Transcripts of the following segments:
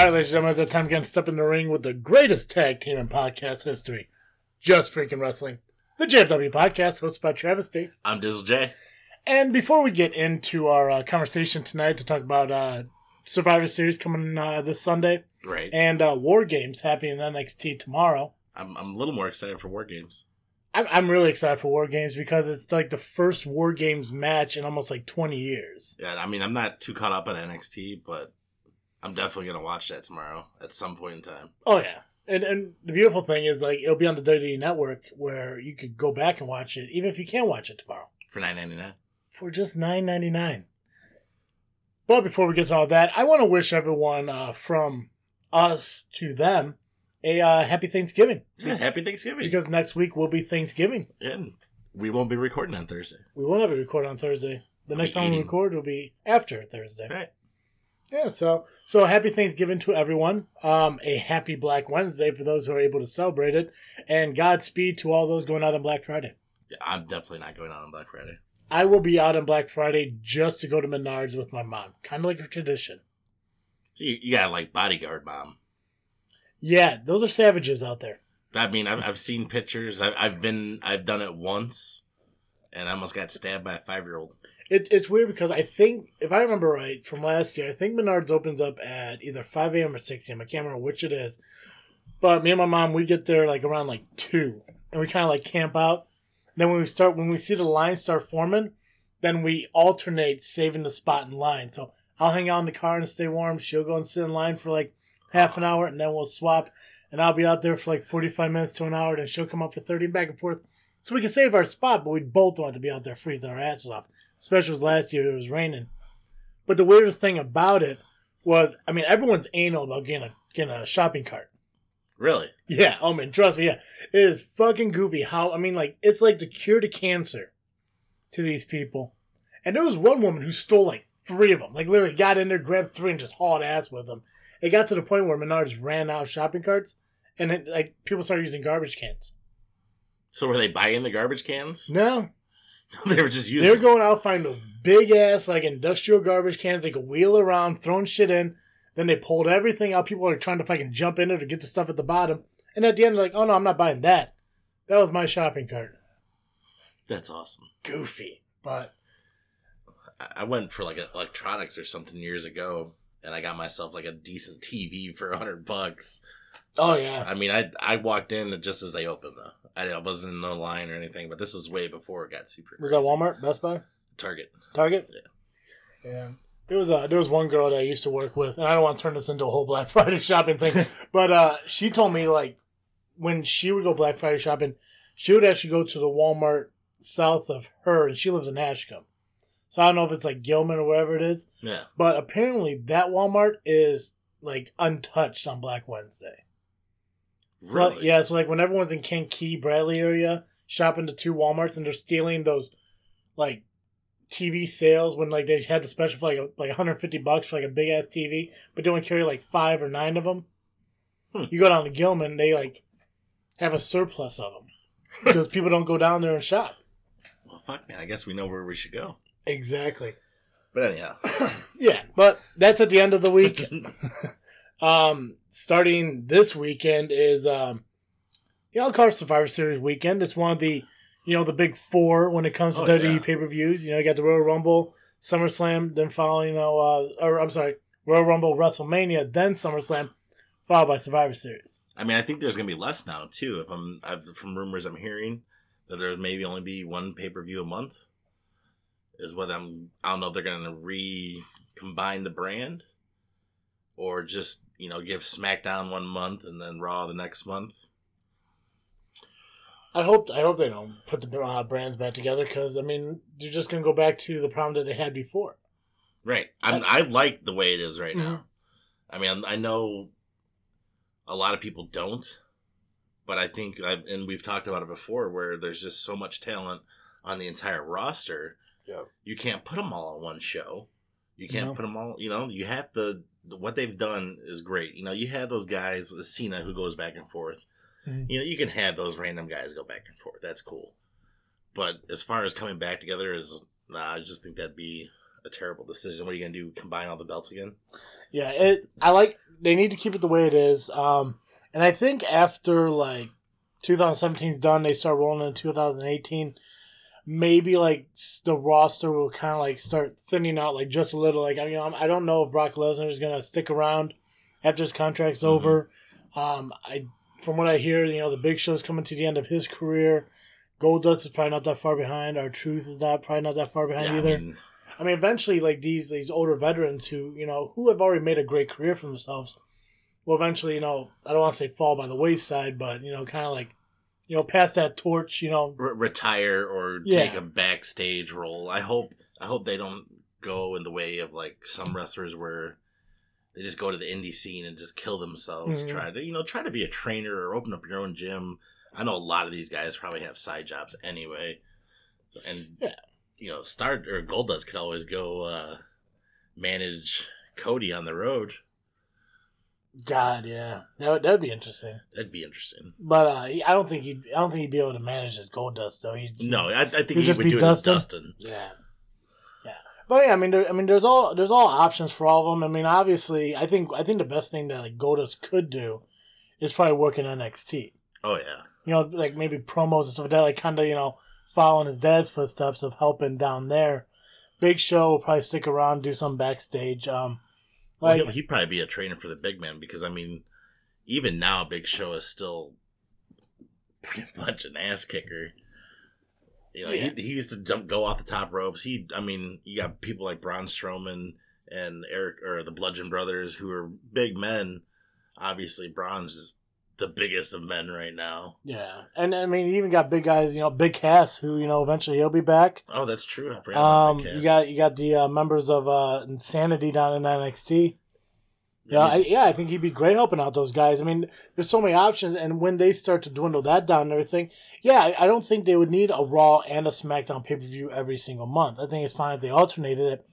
All right, ladies and gentlemen, it's that time again to step in the ring with the greatest tag team in podcast history. Just freaking wrestling. The JFW podcast, hosted by Travis T. I'm Dizzle J. And before we get into our uh, conversation tonight to talk about uh, Survivor Series coming uh, this Sunday Right. and uh, War Games happening in NXT tomorrow, I'm, I'm a little more excited for War Games. I'm, I'm really excited for War Games because it's like the first War Games match in almost like 20 years. Yeah, I mean, I'm not too caught up on NXT, but I'm definitely going to watch that tomorrow at some point in time. Oh, yeah. And, and the beautiful thing is, like, it'll be on the WWE Network where you could go back and watch it, even if you can't watch it tomorrow. For $9.99. for just nine ninety nine. But before we get to all that, I want to wish everyone uh, from us to them a uh, happy Thanksgiving Yeah, happy Thanksgiving. because next week will be Thanksgiving. and we won't be recording on Thursday. We will not be recording on Thursday. The I'll next time we record will be after Thursday. Right. Yeah, so so happy Thanksgiving to everyone. Um, a happy Black Wednesday for those who are able to celebrate it, and Godspeed to all those going out on Black Friday. Yeah, I'm definitely not going out on Black Friday. I will be out on Black Friday just to go to Menards with my mom, kind of like a tradition. So you, you got like bodyguard mom. Yeah, those are savages out there. I mean, I've, I've seen pictures. I've, I've been, I've done it once, and I almost got stabbed by a five year old. It, it's weird because I think, if I remember right from last year, I think Menards opens up at either 5 a.m. or 6 a.m. I can't remember which it is. But me and my mom, we get there like around like 2. And we kind of like camp out. Then when we start, when we see the line start forming, then we alternate saving the spot in line. So I'll hang out in the car and stay warm. She'll go and sit in line for like half an hour and then we'll swap. And I'll be out there for like 45 minutes to an hour. and she'll come up for 30 back and forth. So we can save our spot, but we both want to be out there freezing our asses off especially was last year it was raining. But the weirdest thing about it was, I mean, everyone's anal about getting a getting a shopping cart. Really? Yeah, oh man, trust me, yeah, it is fucking goofy. How I mean, like it's like the cure to cancer to these people. And there was one woman who stole like three of them, like literally got in there, grabbed three, and just hauled ass with them. It got to the point where Menards ran out of shopping carts, and then like people started using garbage cans. So were they buying the garbage cans? No, they were just using. They're going out finding those big ass like industrial garbage cans they could wheel around, throwing shit in. Then they pulled everything out. People are trying to fucking jump in it to get the stuff at the bottom. And at the end, they're like, oh no, I'm not buying that. That was my shopping cart. That's awesome. Goofy. But I- I went for like electronics or something years ago, and I got myself like a decent TV for a hundred bucks. oh yeah. I mean, I I walked in just as they opened though. I wasn't in no line or anything, but this was way before it got super. Was that. Walmart, Best Buy, Target. Target? Yeah. Yeah. There was a there was one girl that I used to work with, and I don't want to turn this into a whole Black Friday shopping thing, but uh, she told me like when she would go Black Friday shopping, she would actually go to the Walmart south of her, and she lives in Ashkum. So I don't know if it's like Gilman or wherever it is, Yeah. but apparently that Walmart is like untouched on Black Wednesday. So, yeah, so like when everyone's in Kankakee, Bradley area, shopping to two Walmarts and they're stealing those like TV sales when like they had the special for like a, like 150 bucks for like a big ass TV, but they only carry like five or nine of them. Hmm. You go down to Gilman, they like have a surplus of them because people don't go down there and shop. Well, fuck, man. I guess we know where we should go. Exactly. But anyhow, Yeah, but that's at the end of the week. um, starting this weekend is um, yeah, I'll call it Survivor Series weekend. It's one of the you know the big four when it comes to Oh, WWE yeah. pay per views. You know, you got the Royal Rumble, SummerSlam, then following you know, uh, or I'm sorry, Royal Rumble, WrestleMania, then SummerSlam, followed by Survivor Series. I mean, I think there's gonna be less now too. If I'm I've, from rumors I'm hearing that there's maybe only be one pay per view a month. Is what I'm. I don't know if they're gonna recombine the brand, or just you know give SmackDown one month and then Raw the next month. I hope I hope they don't put the uh, brands back together because I mean you're just gonna go back to the problem that they had before. Right. I'm, I like the way it is right Mhm. now. I mean, I know a lot of people don't, but I think, I've, and we've talked about it before, where there's just so much talent on the entire roster. Yeah. You can't put them all on one show. You can't No. put them all. You know, you have to. What they've done is great. You know, you have those guys, Cena, who goes back and forth. Mhm. You know, you can have those random guys go back and forth. That's cool. But as far as coming back together, is nah, I just think that'd be a terrible decision. What are you gonna do? Combine all the belts again? Yeah, it. I like. They need to keep it the way it is. Um, and I think after like 2017 is done, they start rolling in 2018. Maybe like the roster will kind of like start thinning out like just a little. Like I mean, I'm- I don't know if Brock Lesnar is gonna stick around after his contract's Mhm. over. Um, I from what I hear, you know, the Big Show's coming to the end of his career. Goldust is probably not that far behind. R-Truth is not probably not that far behind Yeah, I either. mean, I mean, eventually, like these these older veterans who you know who have already made a great career for themselves, will eventually you know I don't want to say fall by the wayside, but you know kind of like you know pass that torch. You know, re- retire or Yeah. take a backstage role. I hope I hope they don't go in the way of like some wrestlers where they just go to the indie scene and just kill themselves. Mhm. Try to you know try to be a trainer or open up your own gym. I know a lot of these guys probably have side jobs anyway, and Yeah. you know Star or Goldust could always go uh, manage Cody on the road. God, yeah, that would, that would be interesting. That'd be interesting. But uh, he- I don't think he I don't think he'd be able to manage his gold dust though. He's No, I, I think He'd just would be do it as Dustin? Dustin. Yeah, yeah. But yeah, I mean, there, I mean, there's all there's all options for all of them. I mean, obviously, I think I think the best thing that like Goldust could do is probably work in NXT. Oh yeah. you know, like maybe promos and stuff like that, like kind of, you know, following his dad's footsteps of helping down there. Big Show will probably stick around, do some backstage. Um, like, he'll- he'd probably be a trainer for the big man because I mean, even now, Big Show is still pretty much an ass kicker. You know, Yeah. he, he used to jump, go off the top ropes. He, I mean, you got people like Braun Strowman and Eric or the Bludgeon Brothers who are big men. Obviously, Braun's the biggest of men right now. yeah, and I mean, you even got big guys, you know, Big Cass, who you know eventually he'll be back. Oh, that's true. I Um, you got you got the uh, members of uh, Insanity down in NXT. Yeah, I, yeah, I think he'd be great helping out those guys. I mean, there's so many options, and when they start to dwindle that down and everything, yeah, I, I don't think they would need a Raw and a SmackDown pay per view every single month. I think it's fine if they alternated it.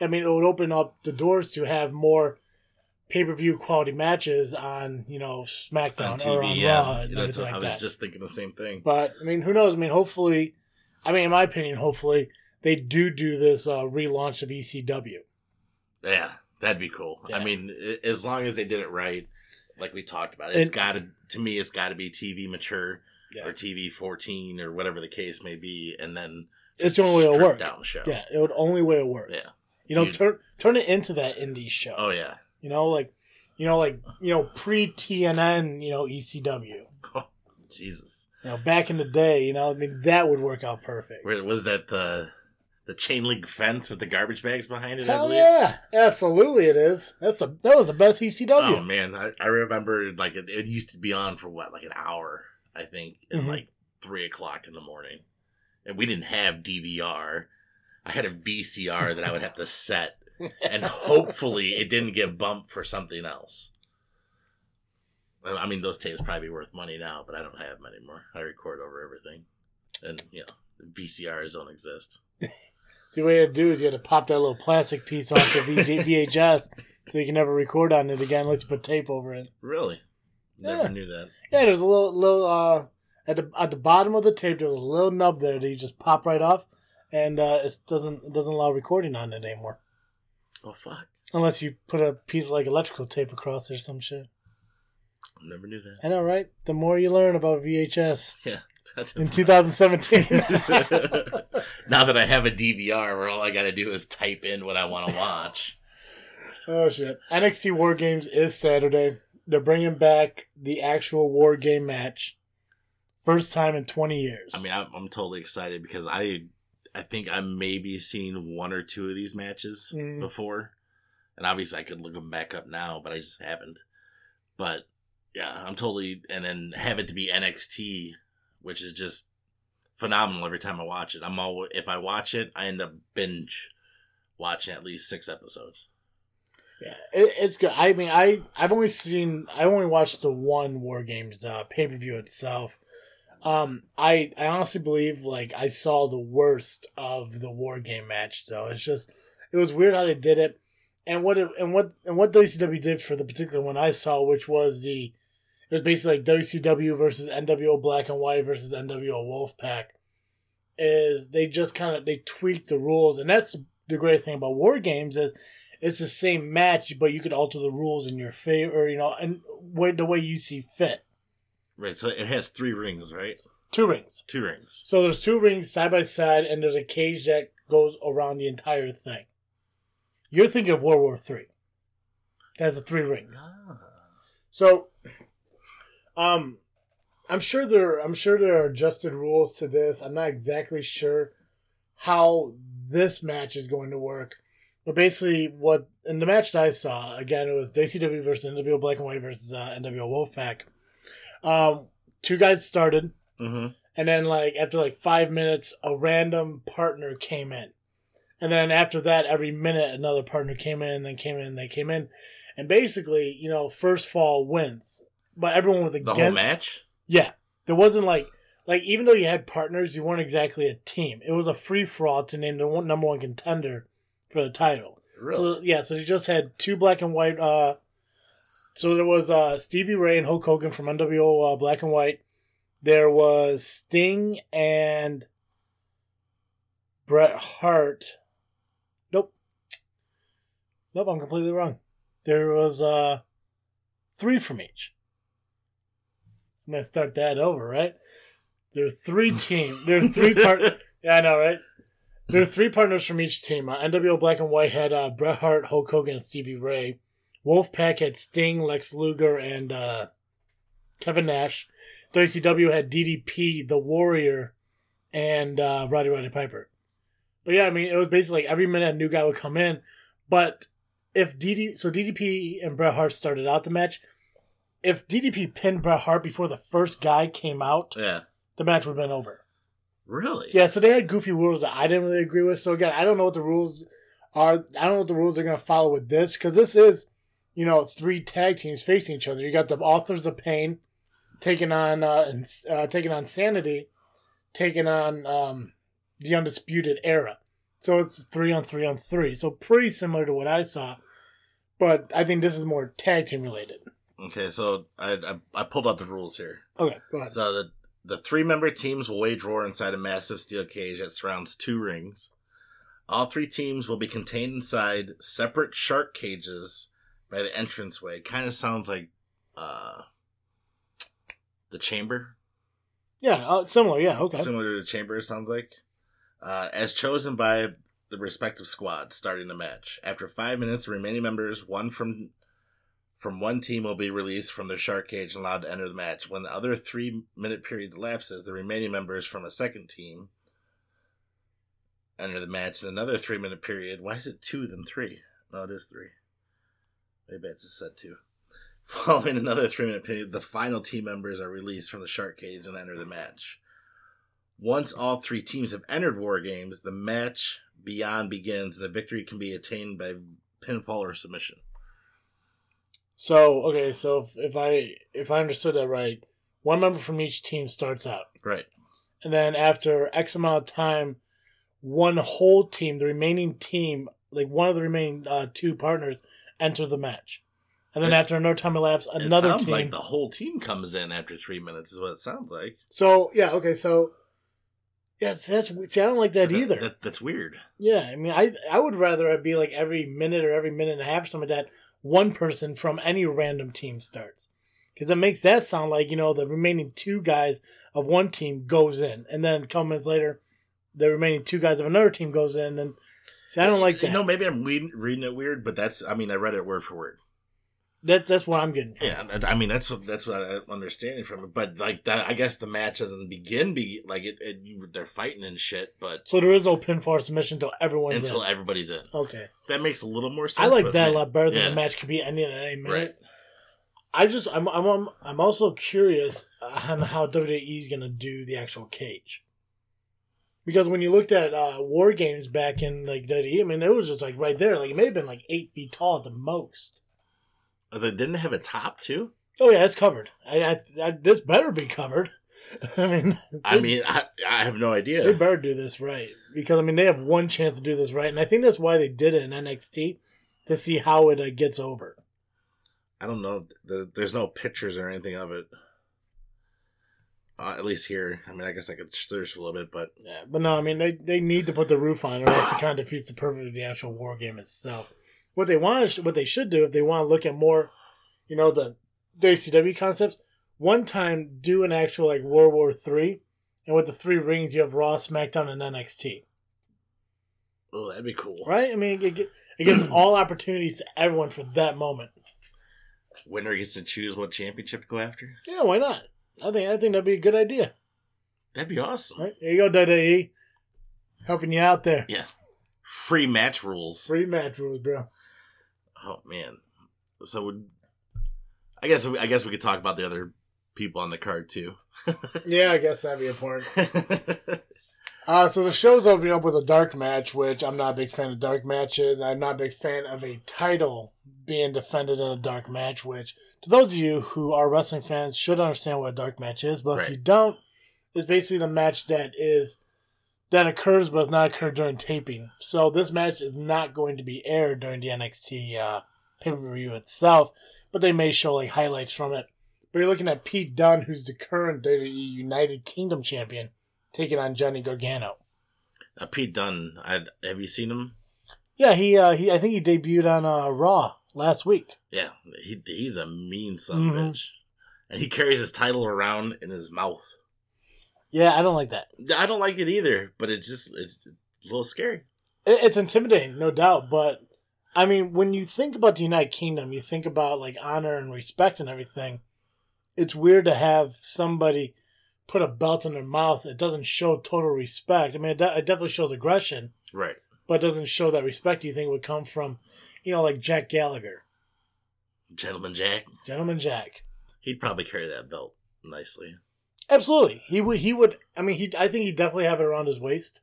I mean, it would open up the doors to have more pay per view quality matches on, you know, SmackDown on TV. or on yeah, Raw and that's, everything I was that. just thinking the same thing. But I mean, who knows? I mean, hopefully, I mean, in my opinion, hopefully they do do this uh, relaunch of ECW. Yeah, that'd be cool. Yeah. I mean, as long as they did it right, like we talked about, it's got to to me, it's got to be TV mature Yeah. or TV fourteen or whatever the case may be, and then It's the only way it'll work. down show. Yeah, it would only way it works. Yeah. You know, You- turn turn it into that indie show. Oh yeah. You know, like you know, like you know, pre TNN, you know, ECW. Jesus. You know, back in the day, you know, I mean that would work out perfect. Where was that the the chain link fence with the garbage bags behind it? I Hell believe. yeah, absolutely it is. That's the that was the best ECW. Oh man, I, I remember like it, it used to be on for what like an hour, I think, at Mhm. like three o'clock in the morning, and we didn't have DVR. I had a VCR that I would have to set, and hopefully it didn't get bumped for something else. I I mean, those tapes probably be worth money now, but I don't have them anymore. I record over everything, and you know, VCRs don't exist. the way to do is you had to pop that little plastic piece off the VHS so you can never record on it again unless you put tape over it. Really, never Yeah. knew that. Yeah, there's a little little uh at the at the bottom of the tape. There's a little nub there that you just pop right off, and uh, it doesn't it doesn't allow recording on it anymore Oh fuck, unless you put a piece of like electrical tape across or some shit. never knew that. I know, right? The more you learn about VHS That in 2017. now that I have a DVR where all I got to do is type in what I want to watch. oh shit! NXT War Games is Saturday. They're bringing back the actual War Game match, first time in 20 years. I mean, I'm, I'm totally excited because I, I think I maybe seen one or two of these matches Mhm. before, and obviously I could look them back up now, but I just haven't. But yeah, I'm totally, and then have it to be NXT, which is just phenomenal every time I watch it. I'm all if I watch it, I end up binge watching at least six episodes. Yeah, it, it's good. I mean, I I've only seen I only watched the one War Games uh, pay per view itself. Um, I I honestly believe like I saw the worst of the War Game match though. It's just it was weird how they did it, and what it, and what and what WCW did for the particular one I saw, which was the it was basically like WCW versus NWO Black and White versus NWO Wolfpack. Is they just kind of they tweaked the rules, and that's the great thing about war games is it's the same match, but you could alter the rules in your favor, you know, and the way you see fit. Right. So it has three rings, right? Two rings. Two rings. So there's two rings side by side, and there's a cage that goes around the entire thing. You're thinking of World War Three. It has the three rings. Ah. So, um, I'm sure there. I'm sure there are adjusted rules to this. I'm not exactly sure how this match is going to work, but basically, what in the match that I saw again, it was WCW versus NWO Black and White versus uh, NWO Wolfpack. Um, two guys started, Mm-hmm. and then like after like five minutes, a random partner came in, and then after that, every minute another partner came in, and then came in, they came in, and basically, you know, first fall wins. But everyone was against The whole match. Yeah, there wasn't like like even though you had partners, you weren't exactly a team. It was a free for all to name the one, number one contender for the title. Really? So yeah, so they just had two black and white. Uh, so there was uh, Stevie Ray and Hulk Hogan from NWO uh, Black and White. There was Sting and Bret Hart. Nope. Nope, I'm completely wrong. There was uh, three from each. I'm gonna start that over, right? There are three team. There are three part. yeah, I know, right? There are three partners from each team. Uh, NWO Black and White had uh, Bret Hart, Hulk Hogan, and Stevie Ray. Wolfpack had Sting, Lex Luger, and uh, Kevin Nash. WCW had DDP, The Warrior, and uh, Roddy Roddy Piper. But yeah, I mean, it was basically like every minute a new guy would come in. But if DD, so DDP and Bret Hart started out the match. If DDP pinned Bret Hart before the first guy came out, yeah. the match would have been over. Really? Yeah, so they had goofy rules that I didn't really agree with. So again, I don't know what the rules are. I don't know what the rules are going to follow with this because this is, you know, three tag teams facing each other. You got the Authors of Pain taking on uh, uh taking on Sanity, taking on um, the Undisputed Era. So it's three on three on three. So pretty similar to what I saw, but I think this is more tag team related. Okay, so I, I I pulled out the rules here. Okay, go ahead. So the the three member teams will wage war inside a massive steel cage that surrounds two rings. All three teams will be contained inside separate shark cages by the entranceway. Kind of sounds like uh the chamber, Yeah, uh, similar. Yeah, okay. similar to the chamber. it Sounds like uh, as chosen by the respective squads starting the match. After five minutes, the remaining members, one from from one team, will be released from their shark cage and allowed to enter the match. When the other three minute period lapses, the remaining members from a second team enter the match. In another three minute period, why is it two then three? No, it is three. Maybe I just said two. Following another three minute period, the final team members are released from the shark cage and enter the match. Once all three teams have entered War Games, the match beyond begins and the victory can be attained by pinfall or submission. So okay, so if, if I if I understood that right, one member from each team starts out, Right. and then after X amount of time, one whole team, the remaining team, like one of the remaining uh, two partners, enter the match, and then It- after another time elapsed, another it sounds team. like the whole team comes in after three minutes, is what it sounds like. So yeah, okay, so yes, that's see, I don't like that either. That, that's weird. Yeah, I mean, I I would rather it be like every minute or every minute and a half, or something like that. One person from any random team starts, because it makes that sound like you know the remaining two guys of one team goes in, and then a couple minutes later, the remaining two guys of another team goes in, and see, I don't like that. You know, maybe I'm reading, reading it weird, but that's, I mean, I read it word for word. that's that's what I'm getting. From. Yeah, I mean that's what that's what I'm understanding from it. But like that, I guess the match doesn't begin. Be like it, it you, they're fighting and shit, but So there is no pinfall submission until everyone's until in. everybody's in, Okay, that makes a little more sense. I like that a lot better than yeah. the match could be ending at any minute. Right. I just I'm I'm I'm also curious on how WWE is gonna do the actual cage. Because when you looked at uh, War Games back in like WWE, I mean, it was just like right there. Like it may have been like eight feet tall at the most. I was like, didn't it have a top too? Oh yeah, it's covered. I, I, I this better be covered. I mean, I they- mean, I, I have no idea. they better do this right because I mean they have one chance to do this right, and I think that's why they did it in NXT to see how it uh, gets over. I don't know. There's no pictures or anything of it. Uh, at least here. I mean, I guess I could search a little bit, but Yeah, but no, I mean they, they need to put the roof on, or else it kind of defeats the purpose of the actual war game itself. What they want, what they should do, if they want to look at more, you know, the the ACW concepts, one time do an actual like World War Three, and with the three rings, you have Raw, SmackDown, and NXT. oh, that'd be cool. Right? I mean, it, it gives all opportunities to everyone for that moment. Winner gets to choose what championship to go after. Yeah, why not? I think I think that'd be a good idea. That'd be awesome. Right? There you go, WWE, helping you out there. Yeah. Free match rules. Free match rules, bro. Oh man. So would I guess I guess we could talk about the other people on the card too. Yeah, I guess that'd be important. Uh, so the show's opening up with a dark match, which I'm not a big fan of dark matches. I'm not a big fan of a title being defended in a dark match, which to those of you who are wrestling fans should understand what a dark match is, but if you don't, it's basically the match that is that occurs but does not occur during taping. So this match is not going to be aired during the NXT uh, pay per view itself, but they may show like highlights from it. But you're looking at Pete Dunne, who's the current WWE United Kingdom champion, taking on Johnny Gargano. uh, Pete Dunne, I, have you seen him? Yeah, he uh, he I think he debuted on uh, Raw last week. Yeah, he he's a mean son of a Mhm. bitch, and he carries his title around in his mouth. Yeah, I don't like that. I don't like it either, but it's just it's a little scary. It, it's intimidating, no doubt. But I mean, when you think about the United Kingdom, you think about like honor and respect and everything. It's weird to have somebody put a belt in their mouth. It doesn't show total respect. I mean, it, de- it definitely shows aggression, Right. but it doesn't show that respect. Do You think would come from, you know, like Jack Gallagher, Gentleman Jack, Gentleman Jack. he'd probably carry that belt nicely. Absolutely, he would. He would. I mean, he. I think he'd definitely have it around his waist.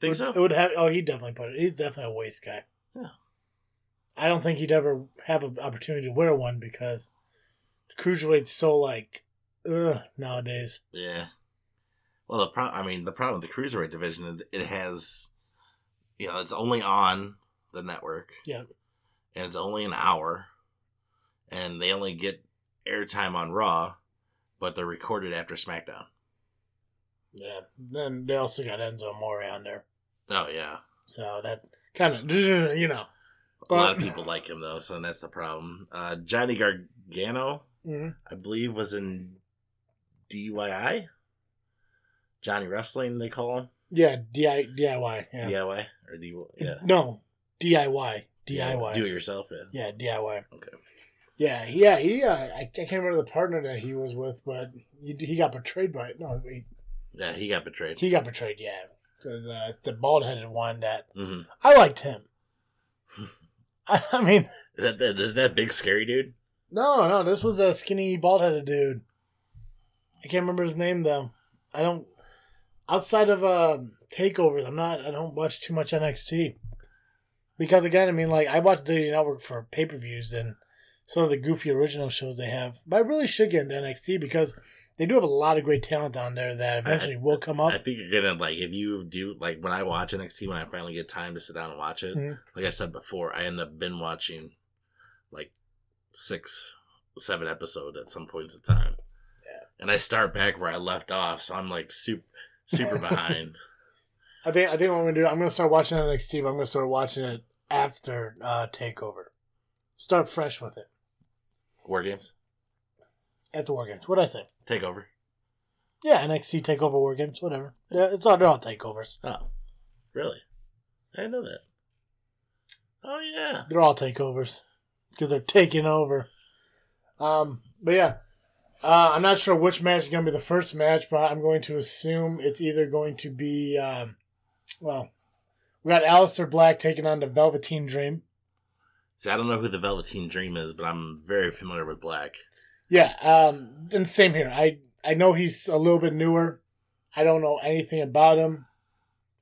Think it, so? It would have. Oh, he'd definitely put it. He's definitely a waist guy. Yeah. I don't think he'd ever have an opportunity to wear one because the cruiserweight's so like, ugh, nowadays. Yeah. Well, the pro- I mean, the problem with the cruiserweight division, it, has, you know, it's only on the network. Yeah. And it's only an hour, and they only get airtime on Raw, but they're recorded after SmackDown. Yeah. Then they also got Enzo Amore on there, Oh yeah, so that kind of you know. a lot of people like him though, so that's the problem. Uh, Johnny Gargano, mhm. I believe, was in DIY. Johnny Wrestling, they call him Yeah, DI, DIY. Yeah. DIY or D. Yeah, No, DIY. DIY. Do it yourself. Yeah. Yeah, DIY. Okay. Yeah, yeah, he. Uh, I, I can't remember the partner that he was with, but he, he got betrayed by it. No, he, Yeah, he got betrayed. he got betrayed. Yeah, because uh, it's the bald headed one that hmm I liked him. I, I mean, Is that, that is that big scary dude? no, no, this was a skinny bald headed dude. I can't remember his name though. I don't. Outside of uh, takeovers, I'm not. I don't watch too much NXT because again, I mean, like I watch the network for pay per views and some of the goofy original shows they have. But I really should get into NXT because they do have a lot of great talent down there that eventually will come up. I think you're gonna like if you do like when I watch NXT when I finally get time to sit down and watch it. Mhm. Like I said before, I end up binge watching like six, seven episodes at some points of time. And I start back where I left off, so I'm like super super behind. I think I think what I'm gonna do. I'm gonna start watching NXT, but I'm gonna start watching it after uh, Takeover. Start fresh with it War games, after War Games. What I say? Takeover. Yeah, NXT Takeover War Games, whatever. Yeah, it's all they're all takeovers. Oh, really? I didn't know that. Oh yeah. They're all takeovers because they're taking over. Um, but yeah, uh, I'm not sure which match is going to be the first match, but I'm going to assume it's either going to be, um, well, we got Aleister Black taking on the Velveteen Dream. See, I don't know who the Velveteen Dream is, but I'm very familiar with Black. Yeah, um, and same here. I I know he's a little bit newer. I don't know anything about him.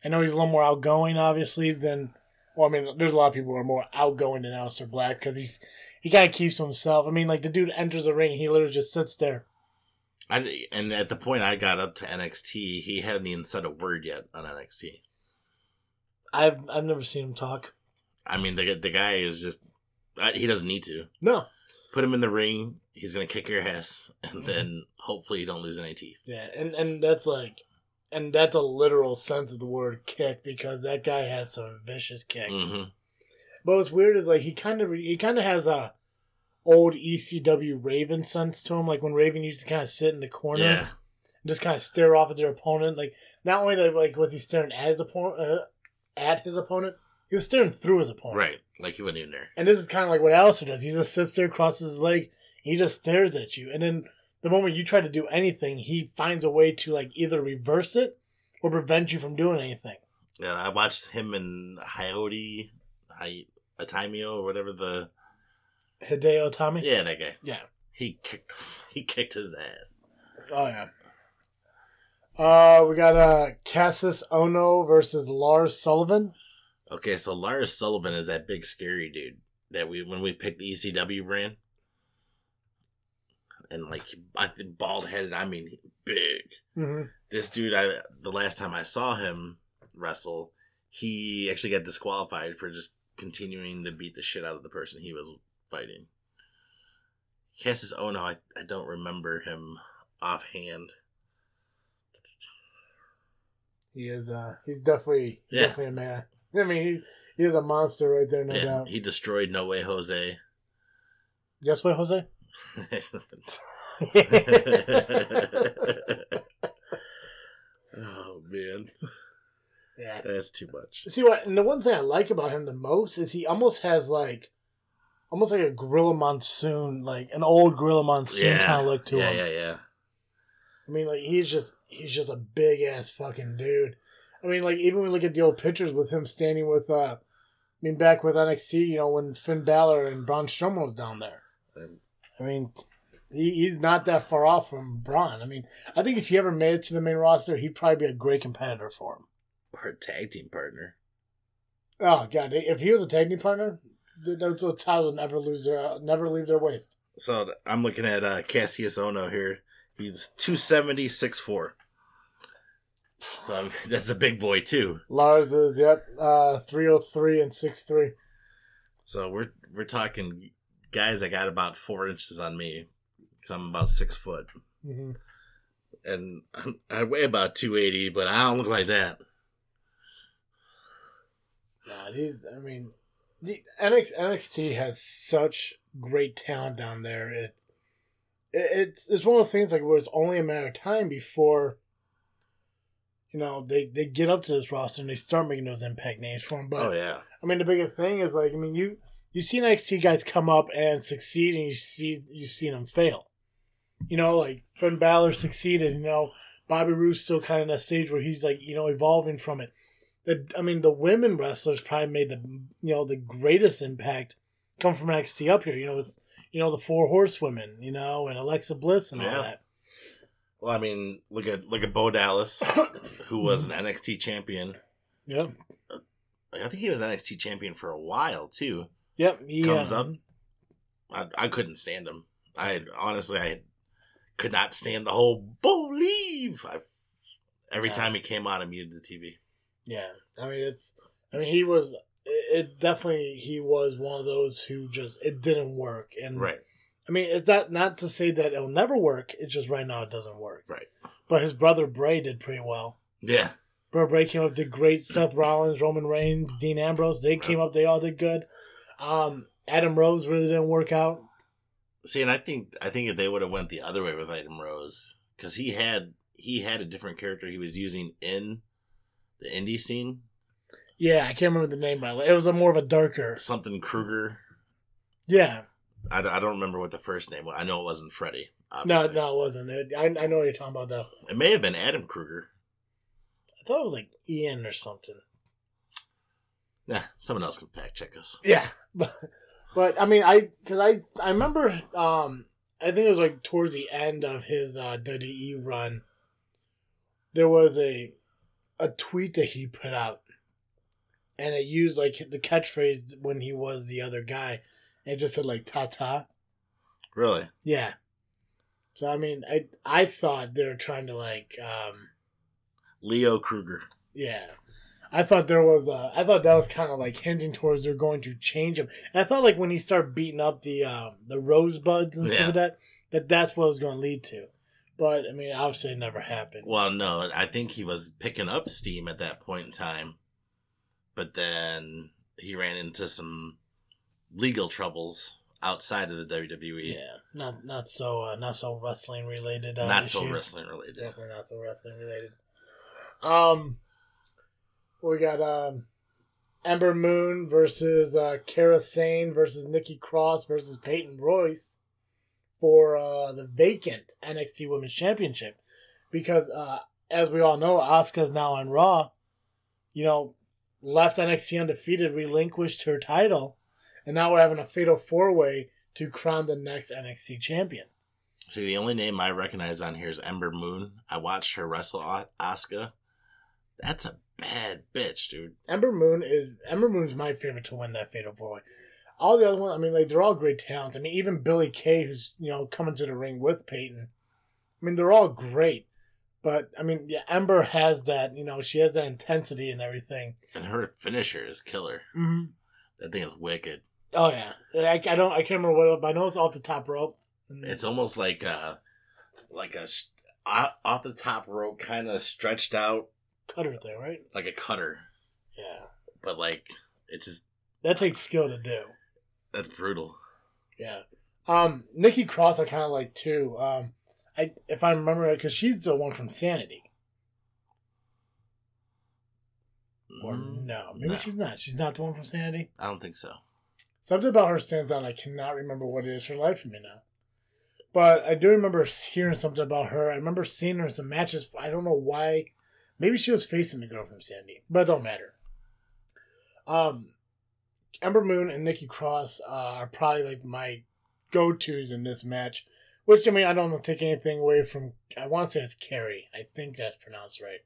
I know he's a little more outgoing, obviously, than. Well, I mean, there's a lot of people who are more outgoing than Aleister Black because he's he kind of keeps himself. I mean, like the dude enters the ring, he literally just sits there. I, and at the point I got up to NXT, he hadn't even said a word yet on NXT. I've I've never seen him talk. I mean, the the guy is just uh, he doesn't need to. No, put him in the ring. He's gonna kick your ass, and then hopefully you don't lose any teeth. Yeah, and and that's like, and that's a literal sense of the word kick because that guy has some vicious kicks. hmm But what's weird is like he kind of he kind of has a old ECW Raven sense to him, like when Raven used to kind of sit in the corner Yeah, and just kind of stare off at their opponent. Like not only like, was he staring at his opponent, uh, at his opponent, he was staring through his opponent. right. Like he went in there. And this is kind of like what Aleister does. He just sits there, crosses his leg, he just stares at you, and then the moment you try to do anything, he finds a way to like either reverse it or prevent you from doing anything. Yeah, I watched him and Hayoti, Hay- Atamio, or whatever the Hideo Itami. yeah that guy. Yeah. He kicked he kicked his ass. Oh yeah. Uh, we got uh Kassius Ohno versus Lars Sullivan. Okay, so Lars Sullivan is that big scary dude that we when we picked the ECW brand, and like I think bald headed. I mean, big. Mm-hmm. This dude, I the last time I saw him wrestle, he actually got disqualified for just continuing to beat the shit out of the person he was fighting. Kassius Ohno, I, I don't remember him offhand. He is. Uh, he's definitely Yeah. definitely a man. I mean, he, he's a monster right there, no Yeah, doubt. he destroyed No Way Jose. Yes, wait, Jose. oh man, yeah. that's too much. See what? And the one thing I like about him the most is he almost has like, almost like a Gorilla Monsoon, like an old Gorilla Monsoon Yeah, kind of look to yeah, him. yeah, yeah. I mean, like he's just he's just a big ass fucking dude. I mean, like even when we look at the old pictures with him standing with, uh I mean, back with NXT, you know, when Finn Balor and Braun Strowman was down there. Um, I mean, he, he's not that far off from Braun. I mean, I think if he ever made it to the main roster, he'd probably be a great competitor for him. Or a tag team partner. Oh god, if he was a tag team partner, those two titles would never lose their, never leave their waist. So I'm looking at uh, Kassius Ohno here. He's 270, 6'4". So I'm, that's a big boy too. Lars is yep, uh, three hundred three and six three. So we're we're talking guys that got about four inches on me because I'm about six foot, Mm-hmm. and I'm, I weigh about 280, but I don't look like that. God, he's. I mean, the NX, NXT has such great talent down there. It's it, it's it's one of the things like where it's only a matter of time before. You know they, they get up to this roster and they start making those impact names for them. But oh yeah, I mean the biggest thing is like I mean you you see NXT guys come up and succeed and you see you've seen them fail. You know like Finn Balor succeeded. You know Bobby Roode's still kind of in that stage where he's like you know evolving from it. I mean, the women wrestlers probably made the you know the greatest impact come from NXT up here. You know, it's you know the four horsewomen, you know, and Alexa Bliss and all that. well I mean look at look at Bo Dallas, who was an NXT champion. Yeah. I think he was NXT champion for a while too. Yep. He, Comes uh, up. I, I couldn't stand him. I honestly I could not stand the whole believe. I, every Yeah. time he came on, I muted the TV. Yeah, I mean it's. I mean he was. It, it definitely he was one of those who just it didn't work, and Right. I mean it's not not to say that it'll never work. It's just right now it doesn't work. Right. But his brother Bray did pretty well. Yeah. Bro Bray came up did great. Seth Rollins, Roman Reigns, Dean Ambrose, they came up. They all did good. Um, Adam Rose really didn't work out. See, and I think I think if they would have went the other way with Adam Rose, because he had he had a different character he was using in the indie scene, Yeah, I can't remember the name, but it was a more of a darker. something Kruger. Yeah, I, I don't remember what the first name was. I know it wasn't Freddie. no, Obviously. no, it wasn't. It, I I know what you're talking about though. It may have been Adam Kruger. I thought it was like Ian or something. Nah, someone else can fact check us. Yeah, but but I mean, I because I I remember um I think it was like towards the end of his uh, WWE run, there was a a tweet that he put out, and it used like the catchphrase when he was the other guy, and it just said like "ta ta." Really? Yeah. So I mean, I I thought they were trying to like um Leo Kruger. yeah. I thought there was a, I thought that was kind of like hinting towards they're going to change him, and I thought like when he started beating up the um, the rosebuds and stuff like that, that that's what it was going to lead to. But I mean, obviously, it never happened. Well, no, I think he was picking up steam at that point in time, but then he ran into some legal troubles outside of the WWE. yeah, not not so uh, not so wrestling related. Uh, Not so wrestling related. Definitely not so wrestling related. Um, we got um, Ember Moon versus uh, Kairi Sane versus Nikki Cross versus Peyton Royce for uh, the vacant NXT Women's Championship. Because uh, as we all know, Asuka's now on Raw. You know, left NXT undefeated, relinquished her title, and now we're having a fatal four way to crown the next NXT champion. See, the only name I recognize on here is Ember Moon. I watched her wrestle Asuka. That's a bad bitch, dude. Ember Moon is Ember Moon's my favorite to win that Fatal Four Way. All the other ones, I mean, like they're all great talents. I mean, even Billy Kay, who's you know coming to the ring with Peyton. I mean, they're all great, but I mean, yeah, Ember has that. You know, she has that intensity and everything. And her finisher is killer. Mm-hmm. That thing is wicked. Oh yeah, I, I don't, I can't remember what, but I know it's off the top rope. It's almost like a, like a off the top rope, kind of stretched out cutter thing, right? like a cutter, Yeah, but like it's just that takes skill to do. That's brutal. Yeah. Um, Nikki Cross, I kind of like too. Um, I if I remember because she's the one from Sanity. Or Mm, no, maybe no. she's not. She's not the one from Sanity. I don't think so. Something about her stands out. I cannot remember what it is for life of me now. But I do remember hearing something about her. I remember seeing her in some matches. I don't know why. Maybe she was facing the girl from Sanity, but it don't matter. Um, Ember Moon and Nikki Cross uh, are probably like my go tos in this match. Which I mean, I don't want to take anything away from. I want to say it's Carrie. I think that's pronounced right.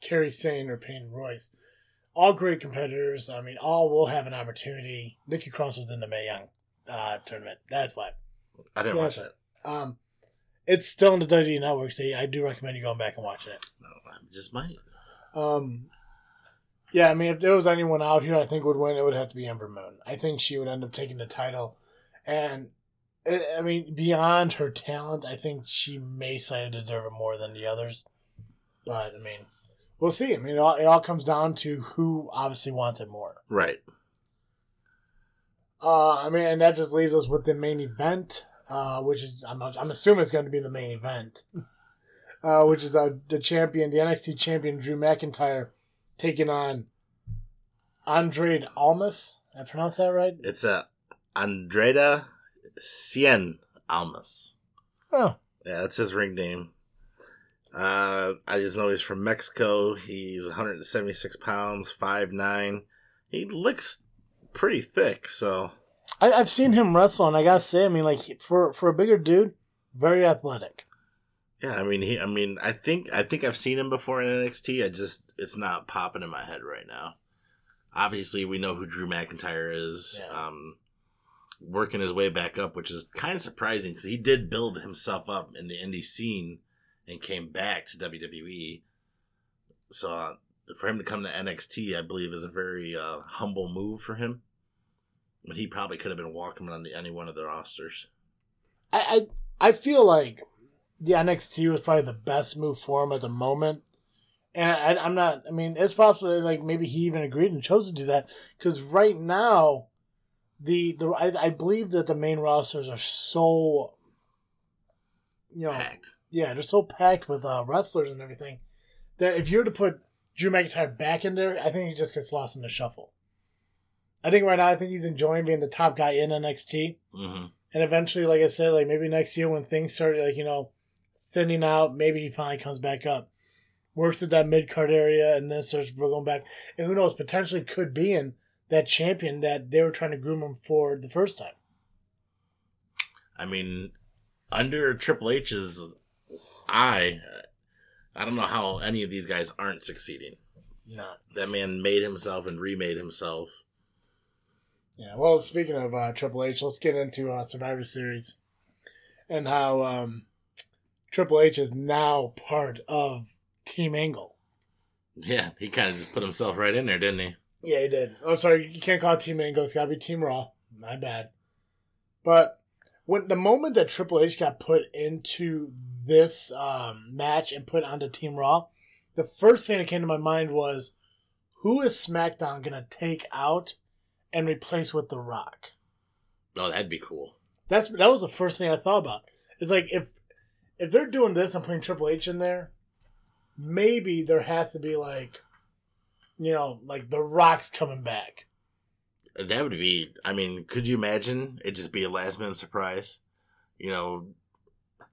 Carrie Sane or Payne Royce. All great competitors. I mean, all will have an opportunity. Nikki Cross was in the Mae Young uh, tournament. That's why. I didn't watch it. Um, it's still on the WWE Network, so I do recommend you going back and watching it. No, I just might. Um, yeah, I mean, if there was anyone out here I think would win, it would have to be Ember Moon. I think she would end up taking the title, and I I mean, beyond her talent, I think she may slightly deserve it more than the others. But I mean, we'll see. I mean, it all, it all comes down to who obviously wants it more. Right. Uh, I mean, and that just leaves us with the main event, uh, which is I'm, I'm assuming it's going to be the main event, uh, which is uh, the champion, the NXT champion Drew McIntyre, taking on Andre Almas. I pronounce that right? It's a Andrade Cien Almas. Oh, Yeah, that's his ring name. Uh, I just know he's from Mexico. He's 176 pounds, 5'9". He looks pretty thick, so I, I've seen him wrestle, and I gotta say, I mean, like for for a bigger dude, very athletic. Yeah. I mean, he. I mean, I think I think I've seen him before in NXT. I just it's not popping in my head right now. Obviously, we know who Drew McIntyre is. Yeah. Um, working his way back up, which is kind of surprising because he did build himself up in the indie scene and came back to WWE. So uh, for him to come to NXT, I believe, is a very uh, humble move for him. But he probably could have been walking on the, any one of the rosters. I, I I feel like the NXT was probably the best move for him at the moment. And I, I'm not. I mean, it's possible That, like maybe he even agreed and chose to do that because right now, the the I, I believe that the main rosters are so, you know, Packed. yeah, they're so packed with uh, wrestlers and everything that if you were to put Drew McIntyre back in there, I think he just gets lost in the shuffle. I think right now, I think he's enjoying being the top guy in NXT. hmm And eventually, like I said, like maybe next year when things start like, you know, thinning out, maybe he finally comes back up. Works at that mid card area and then starts going back. And who knows, potentially could be in that champion that they were trying to groom him for the first time. I mean, under Triple H's eye, I don't know how any of these guys aren't succeeding. No. That man made himself and remade himself. Yeah, well, speaking of uh, Triple H, let's get into uh, Survivor Series and how um, Triple H is now part of Team Angle. Yeah, he kind of just put himself right in there, didn't he? Yeah, he did. Oh, sorry, you can't call it Team Angle. It's got to be Team Raw. My bad. But when the moment that Triple H got put into this um, match and put onto Team Raw, the first thing that came to my mind was, who is SmackDown gonna take out and replace with The Rock? Oh, that'd be cool. That's that was the first thing I thought about. It's like if if they're doing this and putting Triple H in there, maybe there has to be like, you know, like The Rock's coming back. That would be. I mean, could you imagine it just be a last minute surprise? You know,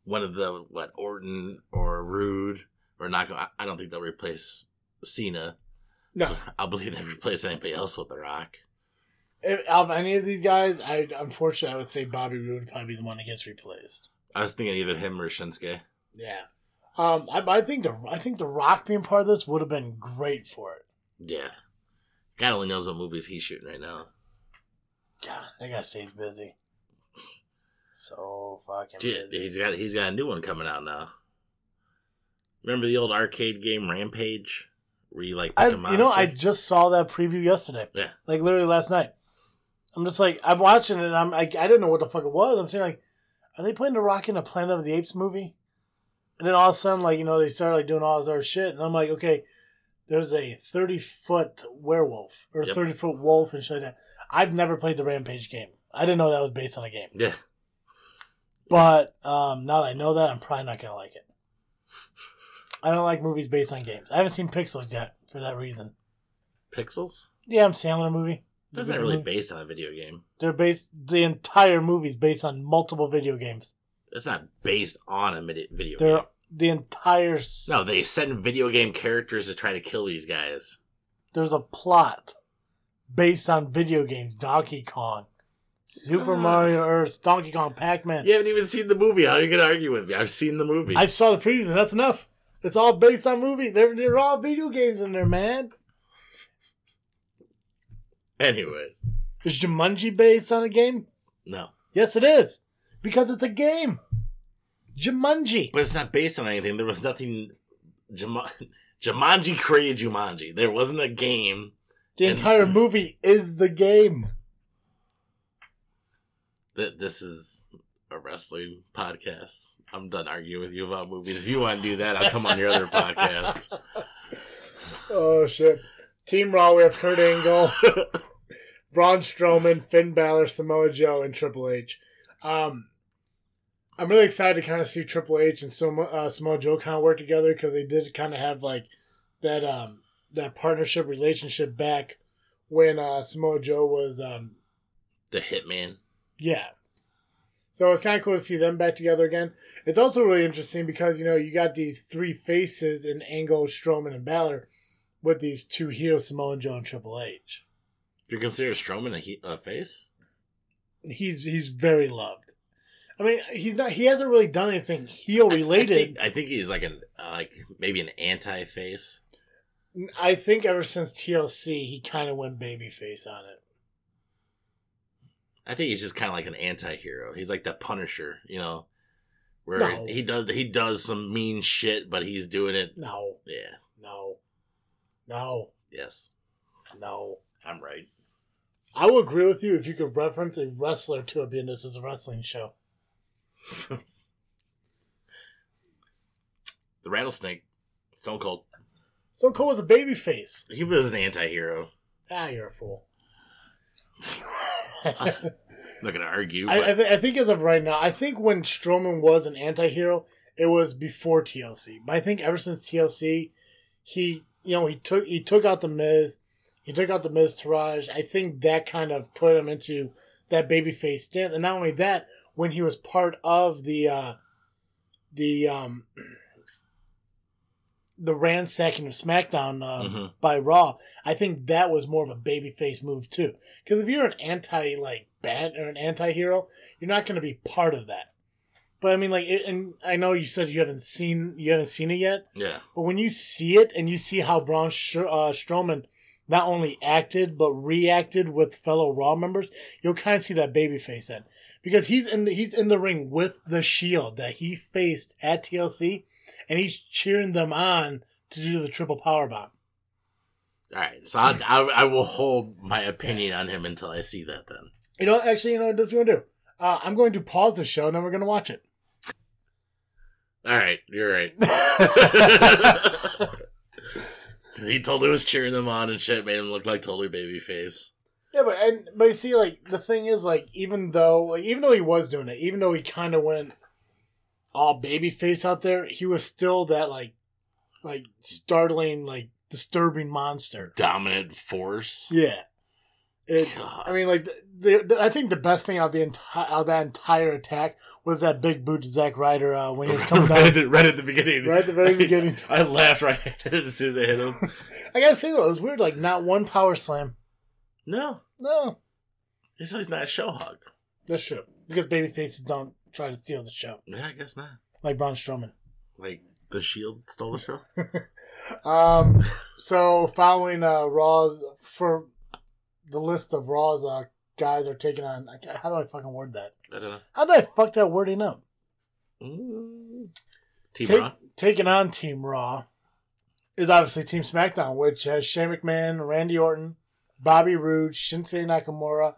one of the what Orton or Roode or not. I- don't think they'll replace Cena. No, I believe they replace anybody else with The Rock. if, of any of these guys, I unfortunately I would say Bobby Roode would probably be the one that gets replaced. I was thinking either him or Shinsuke. Yeah, um, I, I think the I think the Rock being part of this would have been great for it. Yeah. God only knows what movies he's shooting right now. God, that guy stays busy. So fucking Dude, busy. he's got he's got a new one coming out now. Remember the old arcade game Rampage, where you like I, you know, I just saw that preview yesterday. Yeah. Like literally last night. I'm just like I'm watching it. and I'm like I didn't know what the fuck it was. I'm saying like, are they playing the Rock in a Planet of the Apes movie? And then all of a sudden, like you know, they started like doing all this other shit, and I'm like, okay, there's a 30 foot werewolf or Yep. 30 foot wolf and shit like that. I've never played the Rampage game. I didn't know that was based on a game. yeah. But um, now that I know that, I'm probably not gonna like it. I don't like movies based on games. I haven't seen Pixels yet for that reason. Pixels? Yeah, I'm Sandler movie. That's not really based on a video game. They're based. The entire movie's based on multiple video games. It's not based on a midi- video They're game. the entire. s- No, they send video game characters to try to kill these guys. There's a plot based on video games. Donkey Kong, Super Ah. Mario Earth, Donkey Kong, Pac Man. You haven't even seen the movie. How are you going to argue with me? I've seen the movie. I saw the previews, and that's enough. It's all based on movie. They're, they're all video games in there, man. Anyways, Is Jumanji based on a game? no. Yes, it is. Because it's a game. Jumanji. But it's not based on anything. There was nothing. Juma- Jumanji created Jumanji. There wasn't a game. The And- entire movie is the game. That this is a wrestling podcast. I'm done arguing with you about movies. If you want to do that, I'll come on your other podcast. Oh shit! Team Raw. We have Kurt Angle, Braun Strowman, Finn Balor, Samoa Joe, and Triple H. Um, I'm really excited to kind of see Triple H and Samoa, uh, Samoa Joe kind of work together because they did kind of have like that um that partnership relationship back when uh, Samoa Joe was um The Hitman. Yeah. So it's kind of cool to see them back together again. It's also really interesting because, you know, you got these three faces in Angle, Strowman, and Balor with these two heroes, Samoa Joe and Triple H. Do you consider Strowman a, he- a face? He's he's very loved. I mean, he's not. He hasn't really done anything heel I- I, related. think, I think he's like an uh, like maybe an anti-face. I think ever since TLC, he kind of went babyface on it. I think he's just kind of like an anti-hero. He's like the Punisher, you know, where No. he does he does some mean shit, but he's doing it. No, Yeah. no, no, Yes. no. I'm right. I will agree with you if you could reference a wrestler to it being this is a wrestling show. the rattlesnake, Stone Cold. Stone Cold was a babyface. He was an anti-hero. Ah, you're a fool. I'm not gonna argue. I, I, th- I think as of right now, I think when Strowman was an anti-hero, it was before TLC. But I think ever since TLC, he you know he took he took out the Miz, he took out the Miztourage. I think that kind of put him into that babyface stance. And not only that, when he was part of the uh, the um, the ransacking of SmackDown uh, Mhm. by Raw, I think that was more of a babyface move too. Because if you're an anti like bad or an anti-hero, you're not going to be part of that. But I mean, like, it, and I know you said you haven't seen you haven't seen it yet, yeah, but when you see it and you see how Braun Sh- uh, Strowman not only acted but reacted with fellow Raw members, you'll kind of see that babyface then, because he's in the, he's in the ring with the Shield that he faced at TLC, and he's cheering them on to do the triple power bomb. All right, so I, I, I will hold my opinion on him until I see that. Then You know, actually, you know what going to do? Uh, I'm going to pause the show and then we're going to watch it. All right, you're right. he totally was cheering them on and shit, made him look like totally baby face. Yeah, but and but you see, like the thing is, like even though, like even though he was doing it, even though he kind of went all baby face out there, he was still that like, like startling, like disturbing monster. Dominant force. Yeah. It, I mean, like the, I think the best thing out of the entire out of that entire attack was that big boot to Zack Ryder uh, when he was coming right, down. at right at the beginning. Right at the very beginning. I laughed right as soon as I hit him. I gotta say though, it was weird. Like not one power slam. No, No, he's not a show hog. that's true because baby faces don't try to steal the show Yeah, I guess not. like Braun Strowman. Like the Shield stole the show. Um, so following uh, Raw's for the list of Raw's uh, guys are taking on. How do I fucking word that? I don't know. How did I fuck that wording up? Mm. Team Take- Raw. taking on Team Raw is obviously Team SmackDown, which has Shane McMahon, Randy Orton, Bobby Roode, Shinsuke Nakamura,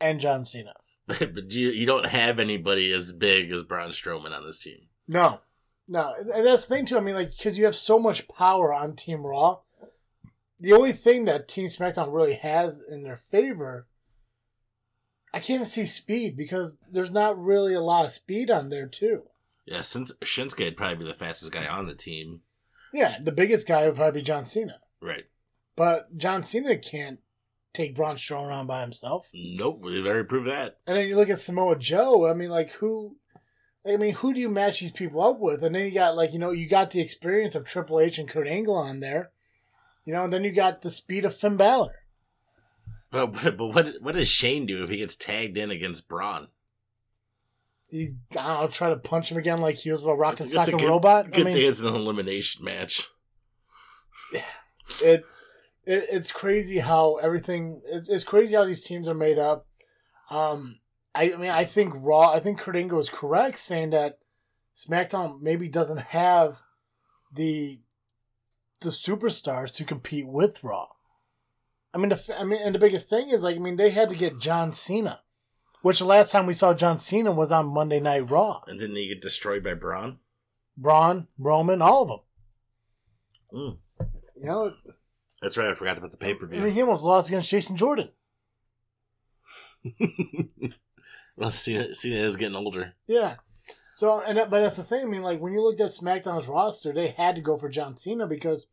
and John Cena. but you you don't have anybody as big as Braun Strowman on this team. No, no, and that's the thing too. I mean, like because you have so much power on Team Raw. The only thing that Team SmackDown really has in their favor, I can't even see speed because there's not really a lot of speed on there too. Yeah, since Shinsuke would probably be the fastest guy on the team. Yeah, the biggest guy would probably be John Cena, Right. but John Cena can't take Braun Strowman around by himself. Nope, we've already proved that. And then you look at Samoa Joe. I mean, like who? I mean, who do you match these people up with? And then you got like you know you got the experience of Triple H and Kurt Angle on there, you know, and then you got the speed of Finn Balor. But, but, but what what does Shane do if he gets tagged in against Braun? He's I don't know, try to punch him again like he was a rock and sock and good- robot. Good I mean, thing it's an elimination match. it, it it's crazy how everything. It's, it's crazy how these teams are made up. Um, I, I mean, I think Raw. I think Kurt Angle is correct saying that SmackDown maybe doesn't have the the superstars to compete with Raw. I mean, the, I mean, and the biggest thing is like, I mean, they had to get John Cena, which the last time we saw John Cena was on Monday Night Raw. And then he get destroyed by Braun. Braun, Roman, all of them. Mm. You know, That's right. I forgot about the pay per I mean, view. he almost lost against Jason Jordan. well, Cena, Cena is getting older. Yeah. So, and that, but that's the thing. I mean, like when you looked at SmackDown's roster, they had to go for John Cena because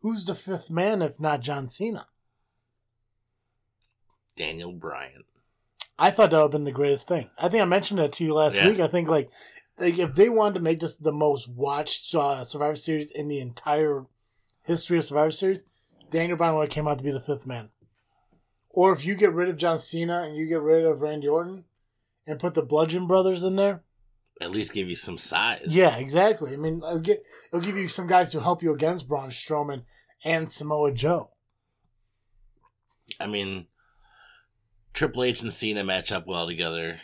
who's the fifth man if not John Cena? Daniel Bryan. I thought that would have been the greatest thing. I think I mentioned that to you last Yeah. week. I think like, like if they wanted to make this the most watched uh, Survivor Series in the entire history of Survivor Series, Daniel Bryan would have came out to be the fifth man. Or if you get rid of John Cena and you get rid of Randy Orton and put the Bludgeon Brothers in there, At least give you some size. Yeah, exactly. I mean, it'll, get, it'll give you some guys to help you against Braun Strowman and Samoa Joe. I mean, Triple H and Cena match up well together,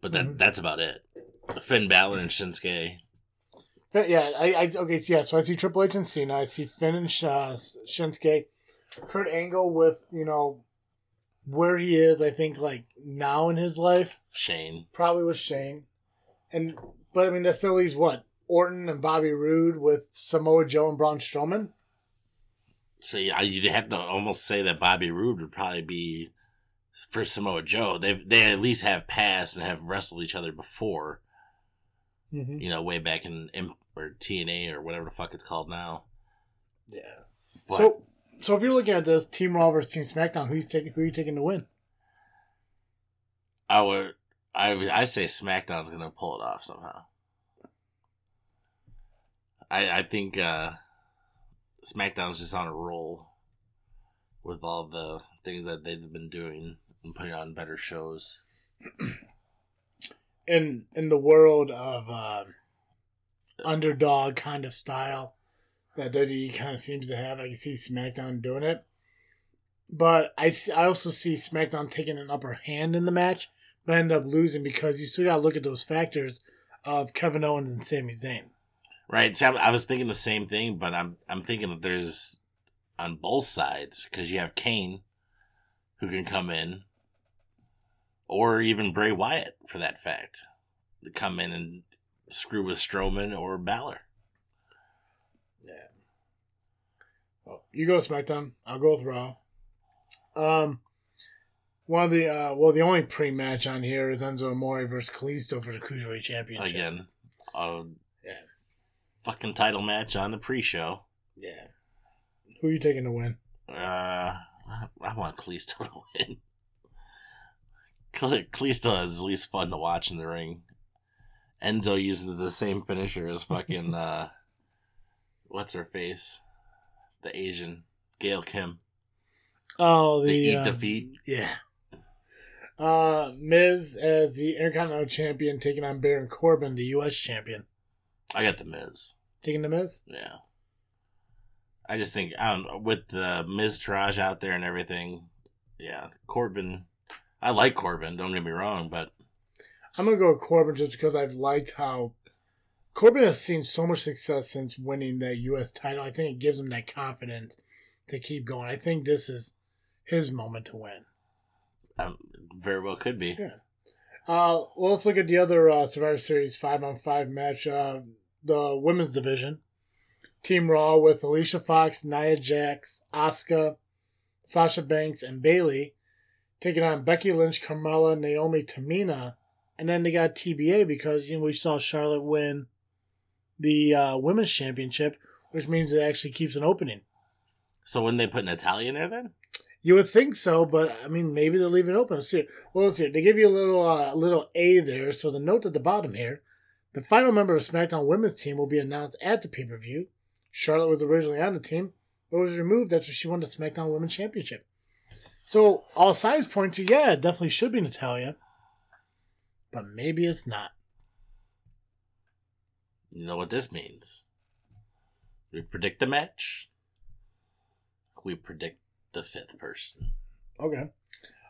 but that Mhm. that's about it. Finn Balor and Shinsuke. Yeah, I, I okay. So yeah, so I see Triple H and Cena. I see Finn and Sh- uh, Shinsuke. Kurt Angle with you know where he is. I think like now in his life, Shane. probably with Shane, and but I mean that still leaves what Orton and Bobby Roode with Samoa Joe and Braun Strowman. So yeah, you'd have to almost say that Bobby Roode would probably be for Samoa Joe. They they at least have passed and have wrestled each other before. Mm-hmm. You know, way back in or TNA or whatever the fuck it's called now. Yeah. But So so if you're looking at this Team Raw versus Team SmackDown, who's taking who are you taking to win? I would I I say SmackDown's gonna pull it off somehow. I I think uh SmackDown's just on a roll with all the things that they've been doing and putting on better shows. in in the world of uh, underdog kind of style that WWE kind of seems to have. I can see SmackDown doing it, but I see, I also see SmackDown taking an upper hand in the match, but end up losing because you still got to look at those factors of Kevin Owens and Sami Zayn. Right. See, I, I was thinking the same thing, but I'm I'm thinking that there's on both sides because you have Kane, who can come in, or even Bray Wyatt for that fact, to come in and screw with Strowman or Balor. Yeah. Well, you go SmackDown. I'll go with Raw. Um, one of the uh, well, the only pre-match on here is Enzo Amore versus Kalisto for the Cruiserweight Championship. Again, a Yeah. fucking title match on the pre-show. Yeah. Who are you taking to win? Uh, I, I want Kalisto to win. Kal- Kalisto is at least fun to watch in the ring. Enzo uses the same finisher as fucking uh, what's her face, the Asian Gail Kim. Oh, They the eat the feet. yeah. Uh, Miz as the Intercontinental Champion taking on Baron Corbin, the U.S. Champion. I got the Miz. Taking the Miz. Yeah. I just think I don't know with the Miztourage out there and everything. Yeah, Corbin. I like Corbin. Don't get me wrong, but I'm gonna go with Corbin just because I've liked how Corbin has seen so much success since winning the U.S. title. I think it gives him that confidence to keep going. I think this is his moment to win. um, very well could be. Yeah. Uh, well, let's look at the other uh, Survivor Series five on five match. Uh, the women's division, Team Raw with Alicia Fox, Nia Jax, Asuka, Sasha Banks, and Bayley taking on Becky Lynch, Carmella, Naomi, Tamina, and then they got TBA because you know we saw Charlotte win the uh, women's championship, which means it actually keeps an opening. So when they put Natalya in there, then You would think so, but I mean, maybe they'll leave it open. Let's see. Well, let's see. They give you a little, uh, little A there. So the note at the bottom here: the final member of SmackDown Women's team will be announced at the pay per view. Charlotte was originally on the team, but was removed after she won the SmackDown Women's Championship. So all signs point to yeah, it definitely should be Natalya, but maybe it's not. you know what this means. We predict the match. We predict the fifth person. Okay.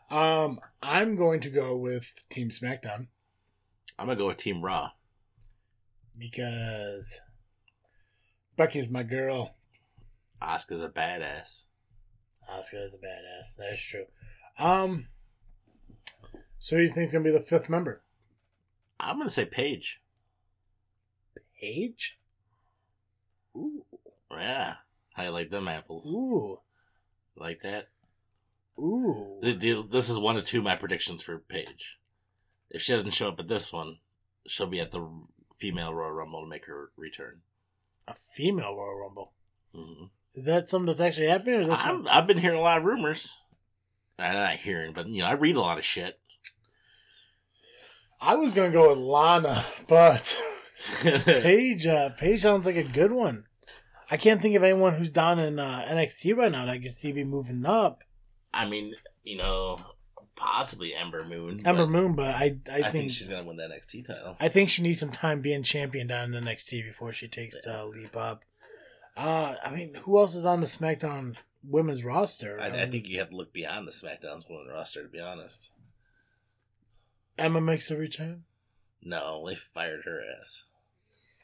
Um, I'm going to go with Team SmackDown I'm gonna go with Team Raw. because Becky's my girl. Asuka's a badass. Asuka is a badass. That's true. Um, so you think's gonna be the fifth member? I'm gonna say Paige. Paige. Ooh, Yeah, I like them apples? ooh, Like that? ooh. This is one of two of my predictions for Paige. If she doesn't show up at this one, she'll be at the female Royal Rumble to make her return. A female Royal Rumble. hmm Is that something that's actually happening, or is this I've, I've been hearing a lot of rumors. I'm not hearing, but you know, I read a lot of shit. I was gonna go with Lana, but Paige. Uh, Paige sounds like a good one. I can't think of anyone who's down in uh, NXT right now that I can see be moving up. I mean, you know, possibly Ember Moon. Ember but Moon, but I, I, I, think, think, she's gonna win the NXT title. I think she needs some time being champion down in NXT before she takes the leap up. Uh, I mean, who else is on the SmackDown women's roster? I, I Um, think you have to look beyond the SmackDown's women roster. To be honest, Emma makes a return. no, they fired her ass.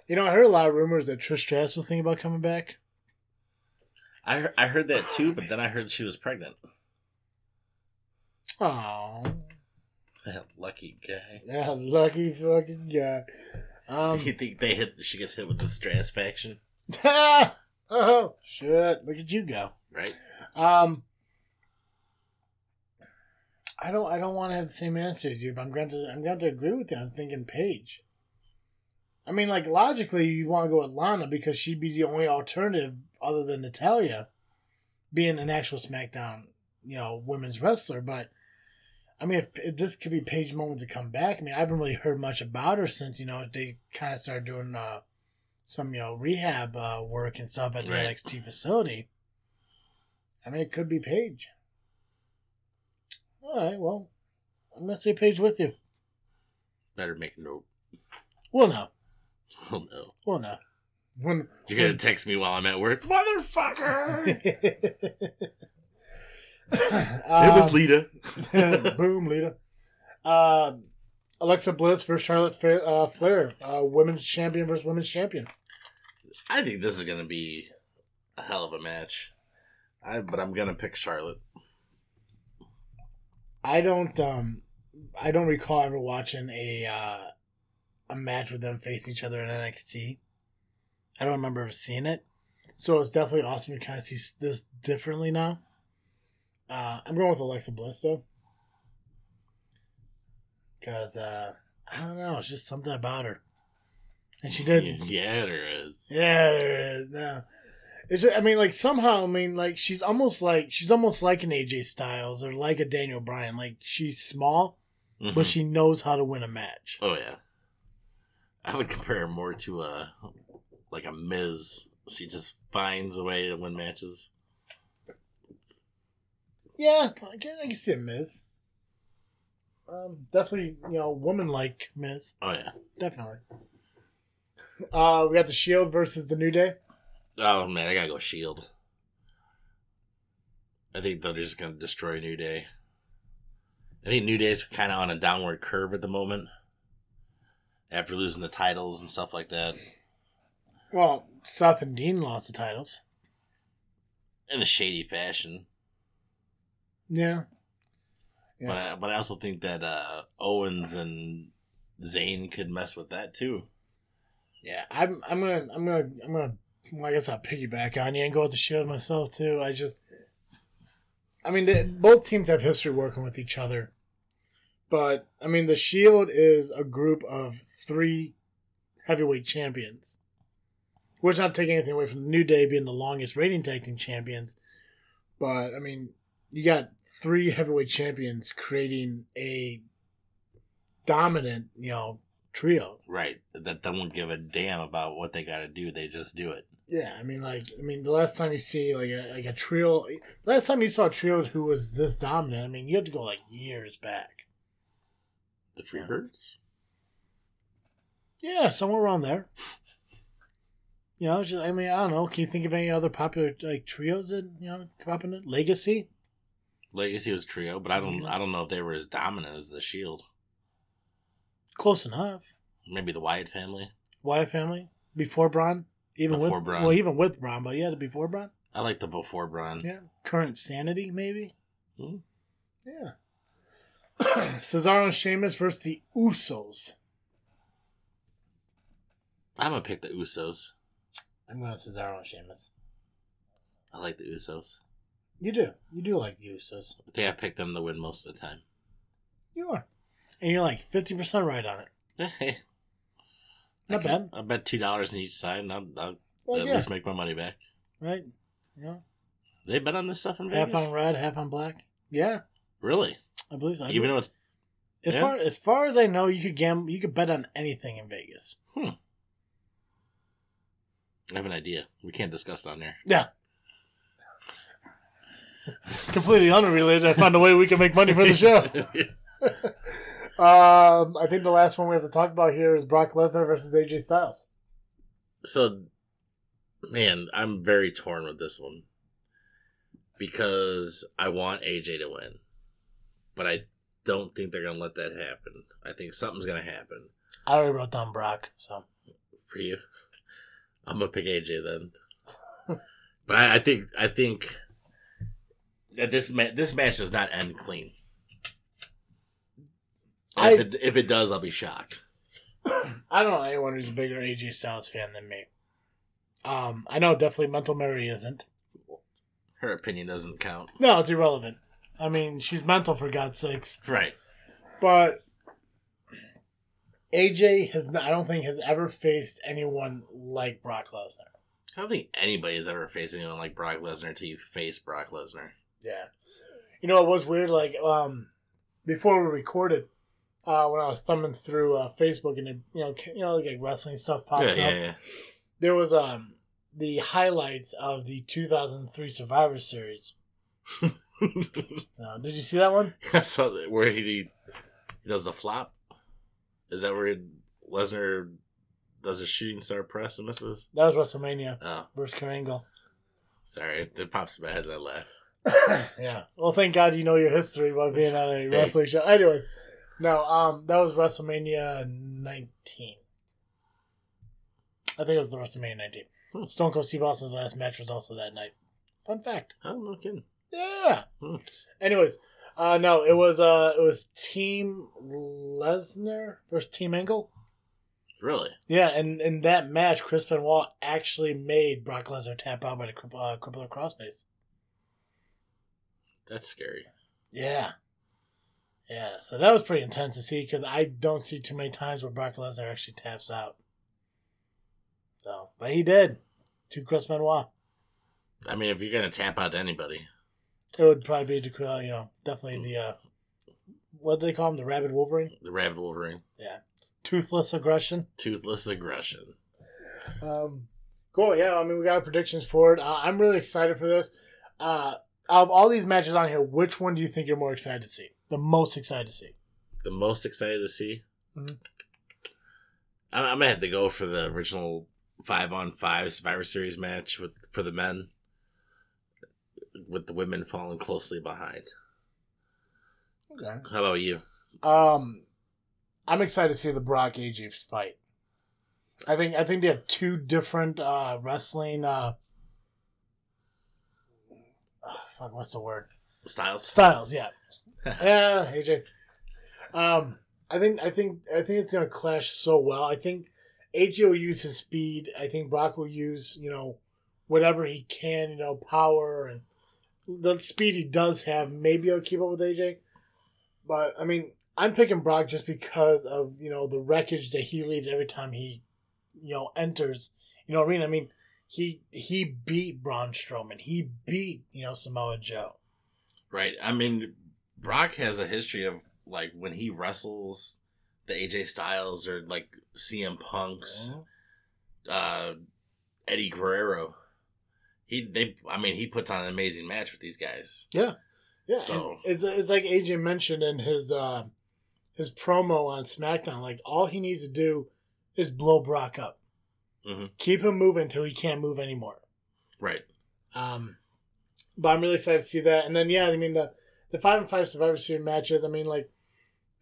You know, I heard a lot of rumors that Trish Stratus was thinking about coming back. I heard, I heard that too, but then I heard she was pregnant. Oh, that Lucky guy. that lucky fucking guy. Um, you think they hit? She gets hit with the Stratus faction, oh shit! Look at you go. right? Um, I don't. I don't want to have the same answer as you, but I'm going to. I'm going to agree with you. I'm thinking Paige. I mean, like logically, you want to go with Lana because she'd be the only alternative other than Natalya, being an actual SmackDown, you know, women's wrestler. But I mean, if, if this could be Paige's moment to come back, I mean, I haven't really heard much about her since you know they kind of started doing uh, some you know rehab uh, work and stuff at the Right. NXT facility. I mean, it could be Paige. All right, well, I'm gonna say Paige with you. Better make a note. We'll know. Oh no, We'll know. When you're gonna text me while I'm at work, motherfucker. it was Um, Lita. Boom, Lita. Um, Alexa Bliss versus Charlotte Fa- uh, Flair, uh, women's champion versus women's champion. I think this is gonna be a hell of a match. I but I'm gonna pick Charlotte. I don't um I don't recall ever watching a uh a match with them face each other in NXT. I don't remember ever seeing it. So it's definitely awesome to kind of see this differently now. Uh I'm going with Alexa Bliss though. Cause uh I don't know, it's just something about her. And she did Yeah, there is. Yeah, there is. No. It's just, I mean, like somehow, I mean, like she's almost like she's almost like an AJ Styles or like a Daniel Bryan. Like she's small, Mhm. but she knows how to win a match. Oh yeah. I would compare her more to a like a Miz. She just finds a way to win matches. Yeah, I can, I can see a Miz. Um, definitely, you know, woman like Miz. Oh yeah. Definitely. Uh, we got the Shield versus the New Day. Oh man, I gotta go Shield. I think they're just gonna destroy New Day. I think New Day's kind of on a downward curve at the moment. After losing the titles and stuff like that, Well, Seth and Dean lost the titles. in a shady fashion. Yeah. Yeah. But I, but I also think that uh, Owens and Zayn could mess with that too. Yeah, I'm. I'm gonna. I'm gonna. I'm gonna. Well, I guess I'll piggyback on you and go with the Shield myself too. I just. I mean, they, both teams have history working with each other, but I mean, the Shield is a group of three heavyweight champions. Which not taking anything away from the New Day being the longest reigning tag team champions, but I mean, you got three heavyweight champions creating a dominant, you know, trio. Right. That they won't give a damn about what they got to do. They just do it. Yeah, I mean, like, I mean, the last time you see like a like a trio, last time you saw a trio who was this dominant, I mean, you have to go like years back. The Freebirds. Yeah, somewhere around there. You know, just, I mean, I don't know. Can you think of any other popular like trios that you know come up in it? Legacy. Legacy was trio, but I don't. I don't know if they were as dominant as the Shield. Close enough. Maybe the Wyatt family. Wyatt family before Braun, even Before with Braun. well, even with Braun, but yeah, the before Braun. I like the before Braun. Yeah, current Sanity maybe. Hmm. Yeah. Cesaro and Sheamus versus the Usos. I'm gonna pick the Usos. I'm going Cesaro and Sheamus. I like the Usos. You do. You do like the Usos. I think I picked them to win most of the time. You are. And you're like 50% right on it. Hey, Not bad. I bet two dollars on each side, and I'll, I'll Well, at yeah. least make my money back. Right? Yeah. They bet on this stuff in Vegas? Half on red, half on black. Yeah. Really? I believe so. I Even believe- though it's as, yeah. far, as far as I know, you could gamble, you could bet on anything in Vegas. Hmm. I have an idea. We can't discuss it on there. Yeah. Completely unrelated. I found a way we can make money for the show. um, I think the last one we have to talk about here is Brock Lesnar versus AJ Styles. so, man, I'm very torn with this one because I want AJ to win, but I don't think they're gonna let that happen. I think something's gonna happen I already wrote down Brock, so for you. I'm gonna pick AJ then, but I, I think I think that this ma- this match does not end clean. I- if, it, if it does, I'll be shocked. I don't know anyone who's a bigger AJ Styles fan than me. Um, I know definitely Mental Mary isn't. Her opinion doesn't count. No, it's irrelevant. I mean, she's mental for God's sakes. Right. But AJ has, I don't think, has ever faced anyone like Brock Lesnar. I don't think anybody has ever faced anyone like Brock Lesnar until you face Brock Lesnar. Yeah. You know, it was weird. Like, um, before we recorded, uh, when I was thumbing through uh, Facebook and it, you know, you know, like wrestling stuff pops yeah, up, yeah, there was um the highlights of the 2003 Survivor Series. Uh, did you see that one? I saw that where he, he does the flop. Is that where he, Lesnar does a shooting star press and misses? That was WrestleMania Oh, versus Kurt Angle. sorry, it pops in my head and I laugh. yeah. Well, thank God you know your history by being on a wrestling show. Anyways, no, um, that was WrestleMania 19. I think it was the WrestleMania 19. Hmm. Stone Cold Steve Austin's last match was also that night. Fun fact. Oh, no kidding. Yeah. Hmm. Anyways, uh, no, it was uh, it was Team Lesnar versus Team Angle. Really? Yeah, and in that match, Chris Benoit actually made Brock Lesnar tap out by the uh, crippler crossface. That's scary. Yeah. Yeah, so that was pretty intense to see because I don't see too many times where Brock Lesnar actually taps out. So, but he did to Chris Benoit. I mean, if you're gonna tap out anybody, It would probably be, uh, you know, definitely the, uh, what do they call him? The Rabid Wolverine? the Rabid Wolverine, Yeah, Toothless Aggression. toothless aggression. Um, cool. Yeah, I mean, we got predictions for it. Uh, I'm really excited for this. Uh, out of all these matches on here, which one do you think you're more excited to see? The most excited to see? The most excited to see. Mhm. I'm, I'm gonna have to go for the original five on five Survivor Series match with for the men, with the women falling closely behind. Okay. How about you? Um, I'm excited to see the Brock AJ fight. I think I think they have two different uh, wrestling. Uh, fuck, what's the word? Styles. Styles. Yeah, yeah, AJ. Um, I think I think I think it's gonna clash so well. I think AJ will use his speed. I think Brock will use you know whatever he can, you know, power and the speed he does have. Maybe he'll keep up with AJ, but I mean, I'm picking Brock just because of you know the wreckage that he leaves every time he you know enters you know arena. I mean, he he beat Braun Strowman. He beat you know Samoa Joe. Right. I mean, Brock has a history of like when he wrestles the AJ Styles or like CM Punks, uh, Eddie Guerrero. He they I mean he puts on an amazing match with these guys. Yeah, So- and it's it's like AJ mentioned in his uh, his promo on SmackDown. Like all he needs to do is blow Brock up, Mhm. keep him moving until he can't move anymore. Right. Um, but I'm really excited to see that. And then yeah, I mean the the five and five Survivor Series matches. I mean like,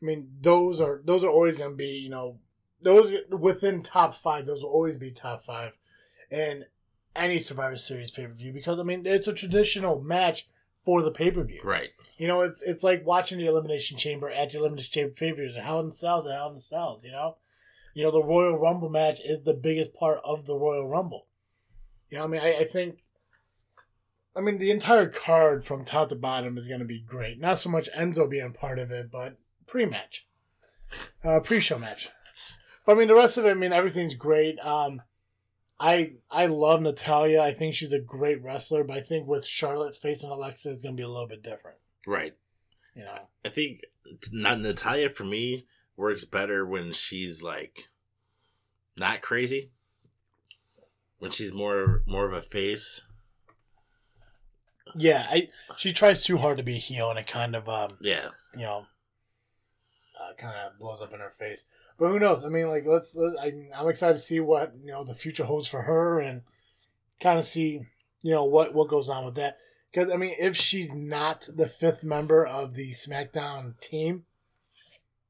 I mean those are those are always going to be you know those within top five. Those will always be top five, and any Survivor Series pay per view because I mean it's a traditional match for the pay per view. Right. You know, it's it's like watching the Elimination Chamber at the Elimination Chamber pay per views and Hell in Cells and Hell in the Cells. You know, you know the Royal Rumble match is the biggest part of the Royal Rumble. You know, I mean, I, I think, I mean, the entire card from top to bottom is going to be great. Not so much Enzo being part of it, but pre match, uh, pre show match. But I mean, the rest of it, I mean, everything's great. Um, I I love Natalya. I think she's a great wrestler, but I think with Charlotte facing Alexa, it's going to be a little bit different. Right. You know. I think not Natalya for me works better when she's like not crazy. When she's more more of a face. Yeah, I she tries too hard to be a heel, and it kind of um Yeah. you know uh, kind of blows up in her face. But who knows? I mean, like let's. Let, I, I'm excited to see what you know the future holds for her, and kind of see you know what what goes on with that. Because I mean, if she's not the fifth member of the SmackDown team,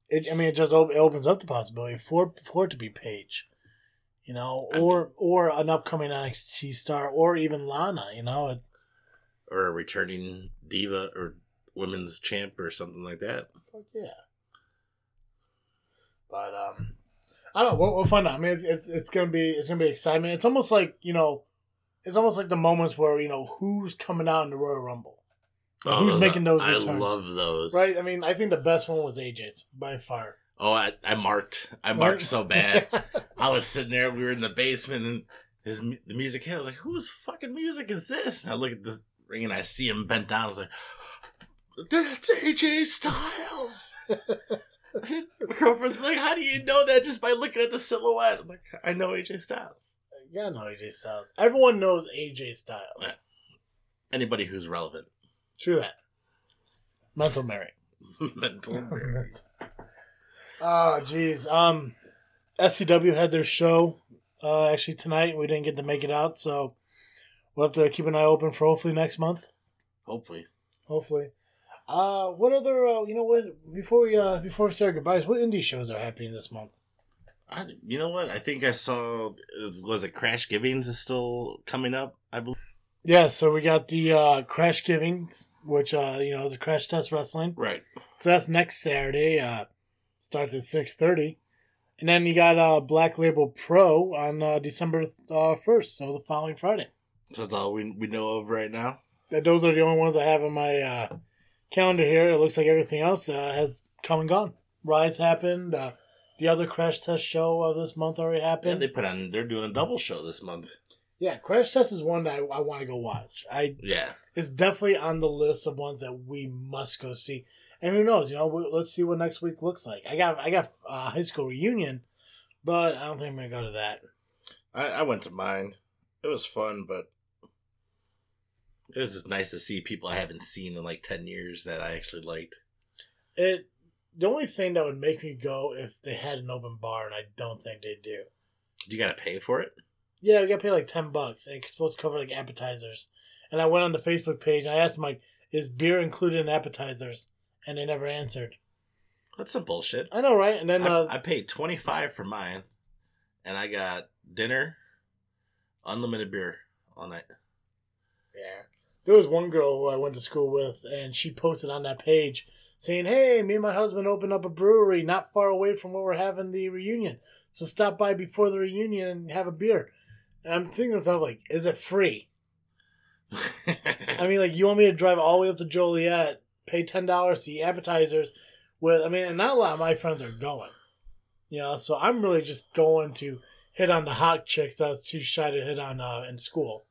it I mean it just op- it opens up the possibility for for it to be Paige, you know, I or or an upcoming NXT star, or even Lana. You know, it, Or a returning diva or women's champ or something like that. Fuck yeah. But um, I don't know. We'll, we'll find out. I mean, it's, it's it's gonna be it's gonna be excitement. It's almost like you know, it's almost like the moments where you know who's coming out in the Royal Rumble, Oh, who's those making those I returns, love those. right? I mean, I think the best one was AJ's by far. Oh, I, I marked. I marked so bad. I was sitting there. We were in the basement, and his the music hit. I was like, "Whose fucking music is this?" And I look at this ring, and I see him bent down. I was like, "That's AJ Styles." My girlfriend's like, "How do you know that just by looking at the silhouette?" I'm like, "I know AJ Styles." yeah, I know AJ Styles. Everyone knows AJ Styles. Anybody who's relevant. True that. Mental Mary. Mental. Merit. Oh, jeez. Um, SCW had their show uh, actually tonight. We didn't get to make it out, so we'll have to keep an eye open for hopefully next month. Hopefully. Hopefully. Uh, what other? Uh, you know what? Before we uh, before we say our goodbyes, what indie shows are happening this month? I, you know what? I think I saw. Was it Crash Givings is still coming up? I believe. Yeah, so we got the uh, Crash Givings, which uh, you know is a Crash Test Wrestling. Right. So that's next Saturday. Uh, starts at six thirty, and then you got uh, Black Label Pro on uh, December uh, first, so the following Friday. So that's all we we know of right now. That those are the only ones I have on my uh, calendar here. It looks like everything else uh, has come and gone. Rise happened. Uh, the other Crash Test show of this month already happened. Yeah, they put on. They're doing a double show this month. Yeah, Crash Test is one that I, I want to go watch. I Yeah. it's definitely on the list of ones that we must go see. And who knows? You know, we, let's see what next week looks like. I got I got uh, high school reunion, but I don't think I'm gonna go to that. I, I went to mine. It was fun, but it was just nice to see people I haven't seen in like ten years that I actually liked. It the only thing that would make me go if they had an open bar, and I don't think they do. do. You gotta pay for it. Yeah, we got paid like ten bucks, and it's supposed to cover like appetizers. And I went on the Facebook page and I asked them like, "Is beer included in appetizers?" And they never answered. That's some bullshit. I know, right? And then uh, I, I paid twenty five for mine, and I got dinner, unlimited beer all night. Yeah. There was one girl who I went to school with, and she posted on that page saying, Hey, me and my husband opened up a brewery not far away from where we're having the reunion. So stop by before the reunion and have a beer. And I'm thinking to myself, like, is it free? I mean, like, you want me to drive all the way up to Joliet, pay $10 to eat appetizers with, I mean, and not a lot of my friends are going. You know, so I'm really just going to hit on the hot chicks that I was too shy to hit on uh, in school.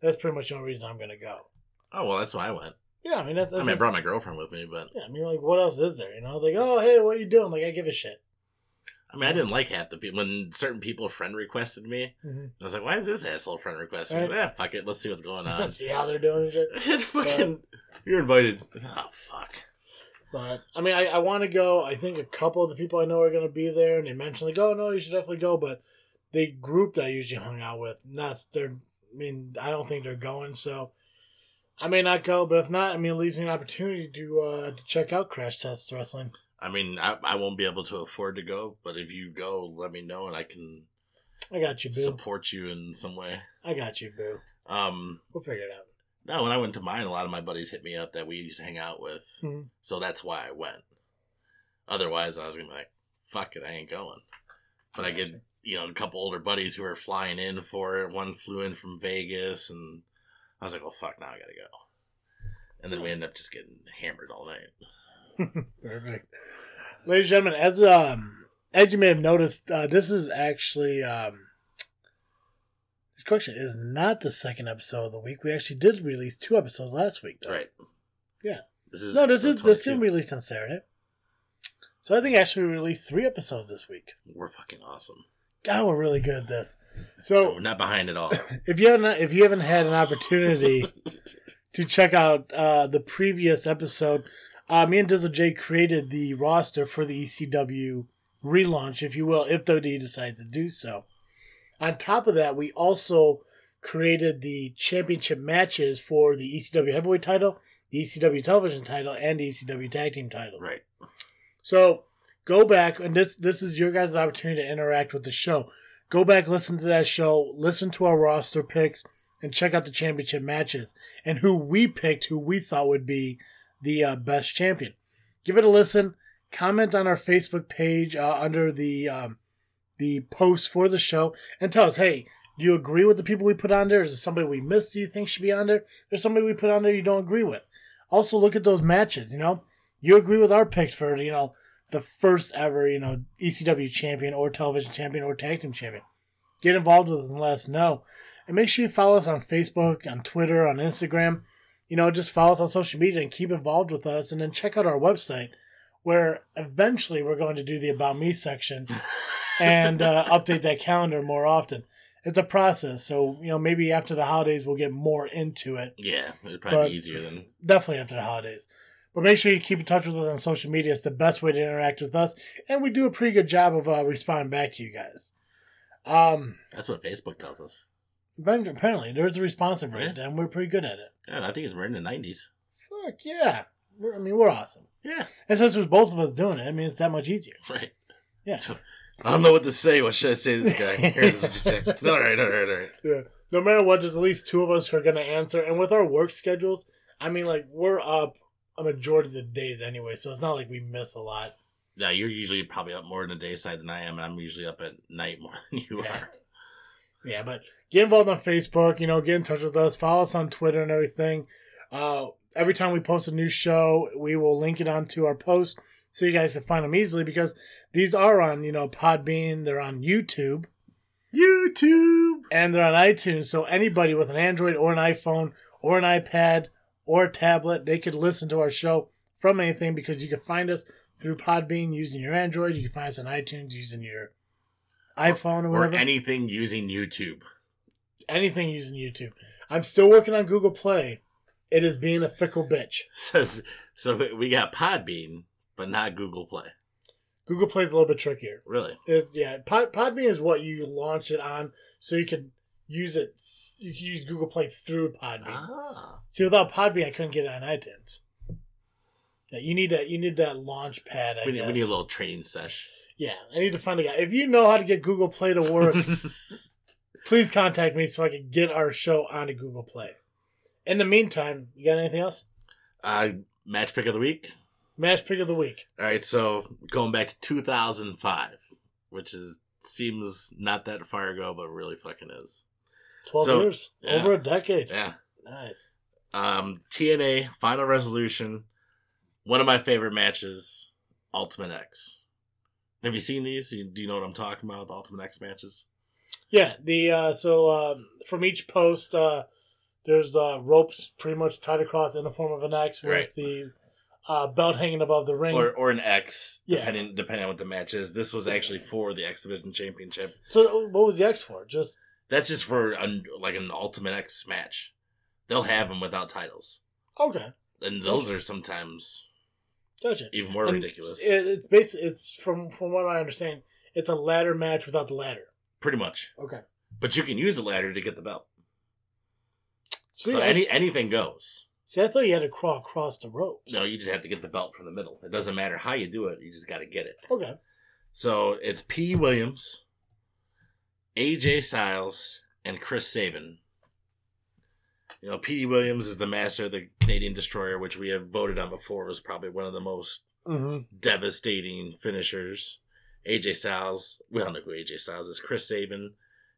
That's pretty much the only reason I'm going to go. oh well, that's why I went. Yeah, I mean that's. I mean, I brought my girlfriend with me, but yeah, I mean, like, what else is there? You know, I was like, oh, hey, what are you doing? Like, I give a shit. I mean, I didn't like half the people when certain people friend requested me. Mm-hmm. I was like, why is this asshole friend requesting me? Right. Yeah, fuck it. Let's see what's going on. Let's see how they're doing shit. fucking, you're invited. Oh fuck. But I mean, I, I want to go. I think a couple of the people I know are going to be there, and they mentioned like, oh no, you should definitely go. But the group that I usually hung out with, not they're. I mean, I don't think they're going. So I may not go, but if not, I mean, it leaves me an opportunity to uh to check out Crash Test Wrestling. I mean, I, I won't be able to afford to go, but if you go, let me know and I can I got you, boo. support you in some way. I got you, boo. Um, We'll figure it out. no, when I went to mine, a lot of my buddies hit me up that we used to hang out with, Mhm. so that's why I went. Otherwise, I was gonna be like, "Fuck it, I ain't going." But I get you know a couple older buddies who are flying in for it. One flew in from Vegas, and I was like, "Well, fuck, now I gotta go." And then we ended up just getting hammered all night. Perfect. Ladies and gentlemen, as um as you may have noticed, uh, this is actually um this correction is not the second episode of the week. We actually did release two episodes last week, though. Right? Yeah. This is No, this is episode this 22. can be released on Saturday. So I think actually we released three episodes this week. We're fucking awesome. God, we're really good at this. So We're not behind at all. if you haven't if you haven't had an opportunity to check out uh, the previous episode, uh, me and Dizzle J created the roster for the ECW relaunch, if you will, if WWE decides to do so. On top of that, we also created the championship matches for the ECW heavyweight title, the ECW television title, and the ECW tag team title. right. So go back, and this this is your guys' opportunity to interact with the show. Go back, listen to that show, listen to our roster picks, and check out the championship matches and who we picked, who we thought would be the uh, best champion. Give it a listen. Comment on our Facebook page uh, under the um, the post for the show, and tell us, hey, do you agree with the people we put on there? Is there somebody we missed? Do you think should be on there? There's somebody we put on there you don't agree with. Also, look at those matches. You know, you agree with our picks for you know the first ever you know ECW champion or television champion or tag team champion. Get involved with us and let us know, and make sure you follow us on Facebook, on Twitter, on Instagram. You know, just follow us on social media and keep involved with us, and then check out our website where eventually we're going to do the about me section and uh, update that calendar more often. It's a process, so you know maybe after the holidays we'll get more into it Yeah, it'd probably be easier than definitely after the holidays. But make sure you keep in touch with us on social media. It's the best way to interact with us, and we do a pretty good job of uh, responding back to you guys. Um, that's what Facebook tells us. Apparently there's a responsive rate, Yeah. and we're pretty good at it. Yeah, I think it's we're in the nineties. Fuck yeah! We're, I mean, we're awesome. Yeah, And since there's both of us doing it, I mean, it's that much easier. right. Yeah. I don't know what to say. What should I say to this guy? Here, this is what you say. all right, all right, all right. Yeah. no matter what, there's at least two of us who are going to answer. And with our work schedules, I mean, like, we're up a majority of the days anyway, so it's not like we miss a lot. Yeah, you're usually probably up more in the day side than I am, and I'm usually up at night more than you Yeah. are. Yeah, but get involved on Facebook, you know, get in touch with us, follow us on Twitter and everything. Uh, every time we post a new show, we will link it onto our post so you guys can find them easily because these are on, you know, Podbean, they're on YouTube, YouTube. and they're on iTunes. So anybody with an Android or an iPhone or an iPad or a tablet, they could listen to our show from anything because you can find us through Podbean using your Android. You can find us on iTunes using your iPhone or Or whatever. anything using YouTube. anything using YouTube. I'm still working on Google Play. It is being a fickle bitch. So, so we got Podbean, but not Google Play. Google Play is a little bit trickier. Really? Is yeah, Pod, Podbean is what you launch it on, so you can use it. You can use Google Play through Podbean. Ah. See, without Podbean, I couldn't get it on iTunes. Yeah, you need that. You need that launch pad. I We need, we need a little training sesh. Yeah, I need to find a guy. If you know how to get Google Play to work, please contact me so I can get our show onto Google Play. In the meantime, you got anything else? uh, match pick of the week. Match pick of the week. All right, so going back to 2005, which is seems not that far ago, but really fucking is. 12 So, years. yeah. Over a decade. Yeah. Nice. Um, TNA Final Resolution, one of my favorite matches, Ultimate X. Have you seen these? Do you- know what I'm talking about? The Ultimate X matches. Yeah, the uh so um from each post uh there's uh ropes pretty much tied across in the form of an X with Right. the uh belt hanging above the ring. or or an X, Yeah. depending depending on what the match is. This was actually for the X Division Championship. so what was the X for? Just That's just for an, like an Ultimate X match. They'll have them without titles, okay. and those are sometimes Gotcha. even more And ridiculous. It, it's basically it's from from what I understand, it's a ladder match without the ladder. Pretty much, Okay. but you can use a ladder to get the belt. Sweet. So any anything goes. see, I thought you had to crawl across the ropes. No, you just have to get the belt from the middle. It doesn't matter how you do it; you just got to get it. Okay. So it's P. Williams, AJ Styles, and Chris Sabin. You know, P. Williams is the master of the Canadian Destroyer, which we have voted on before was probably one of the most Mm-hmm. devastating finishers. AJ Styles, we all know who AJ Styles is. Chris Sabin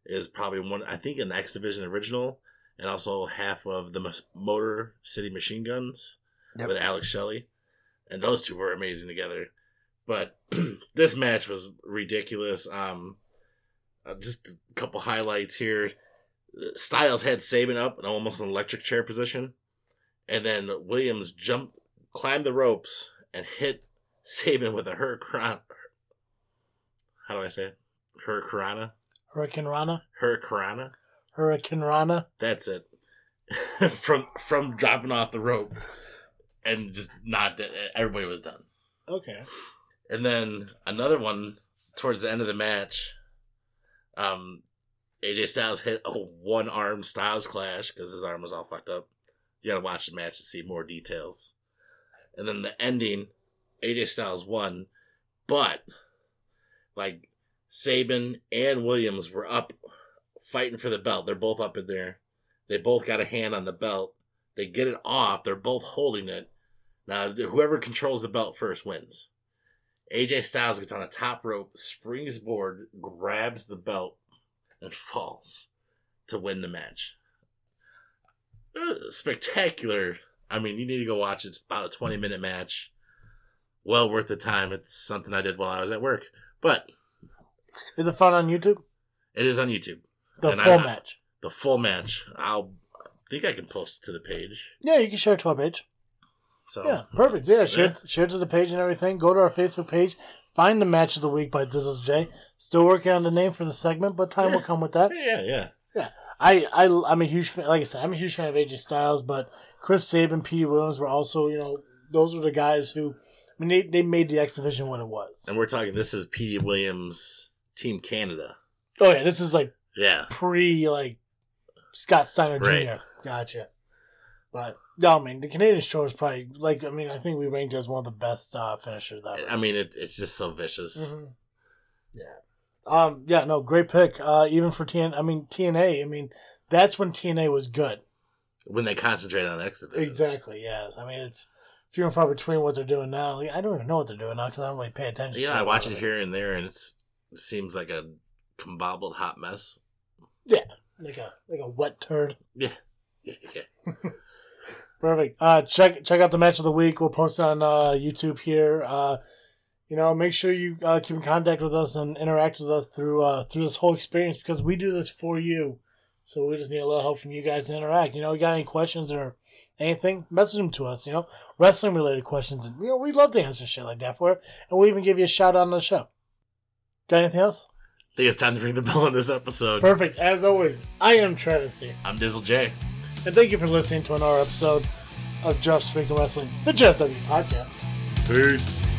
is probably one, I think, an X Division original, and also half of the Motor City Machine Guns Yep. with Alex Shelley, and those two were amazing together. But this match was ridiculous. Um, uh, just a couple highlights here. Styles had Sabin up in almost an electric chair position, and then Williams jumped, climbed the ropes, and hit Sabin with a hurricane. How do I say it? Hurricane? Hurricane Rana. Hurricane? Hurricane Rana. That's it. from from dropping off the rope, and just not everybody was done. Okay. And then another one towards the end of the match. Um, AJ Styles hit a one arm Styles clash because his arm was all fucked up. You gotta watch the match to see more details. And then the ending, AJ Styles won, but like Sabin and Williams were up fighting for the belt. They're both up in there. They both got a hand on the belt. They get it off. They're both holding it. Now, whoever controls the belt first wins. AJ Styles gets on a top rope, springs board, grabs the belt, and falls to win the match. Uh, Spectacular. I mean, you need to go watch it. It's about a 20 minute match. Well worth the time. It's something I did while I was at work. But Is it fun on YouTube? it is on YouTube. The And I- full match. The full match. I'll I think I can post it to the page. Yeah, you can share it to our page. So Yeah, perfect. Yeah, share, share to the page and everything. Go to our Facebook page. Find the match of the week by Dizzle J. Still working on the name for the segment, but time will come with that. Yeah, yeah. Yeah. I, I, I'm a huge fan. Like I said, I'm a huge fan of AJ Styles, but Chris Sabin, Petey Williams were also, you know, those were the guys who, I mean, they, they made the X Division what it was. And we're talking. This is Petey Williams, Team Canada. Oh yeah, this is like Yeah. pre like Scott Steiner Jr. Right. Gotcha. But no, I mean the Canadian show is probably like I mean I think we ranked as one of the best uh, finishers ever. I mean, it, it's just so vicious. Mhm. Yeah. Um. Yeah. No. Great pick. Uh. Even for TN. I mean TNA. I mean that's when TNA was good. when they concentrate on Exodus. Exactly. Yeah. I mean, it's few and far between what they're doing now. Like, I don't even know what they're doing now because I don't really pay attention. Yeah, I watch it here and there, and it's it seems like a combobbled hot mess. Yeah, like a like a wet turd. Yeah, yeah. Perfect. Uh, check check out the match of the week. We'll post it on uh, YouTube here. Uh, you know, make sure you uh, keep in contact with us and interact with us through uh, through this whole experience because we do this for you. So we just need a little help from you guys to interact. You know, you got any questions or anything? Message them to us. You know, wrestling related questions, and you know, we'd love to answer shit like that for it. And we even give you a shout out on the show. Got anything else? I think it's time to ring the bell on this episode. Perfect. As always, I am Travesty. I'm Dizzle J. And thank you for listening to another episode of Just Freaking Wrestling, the JFW podcast. Peace.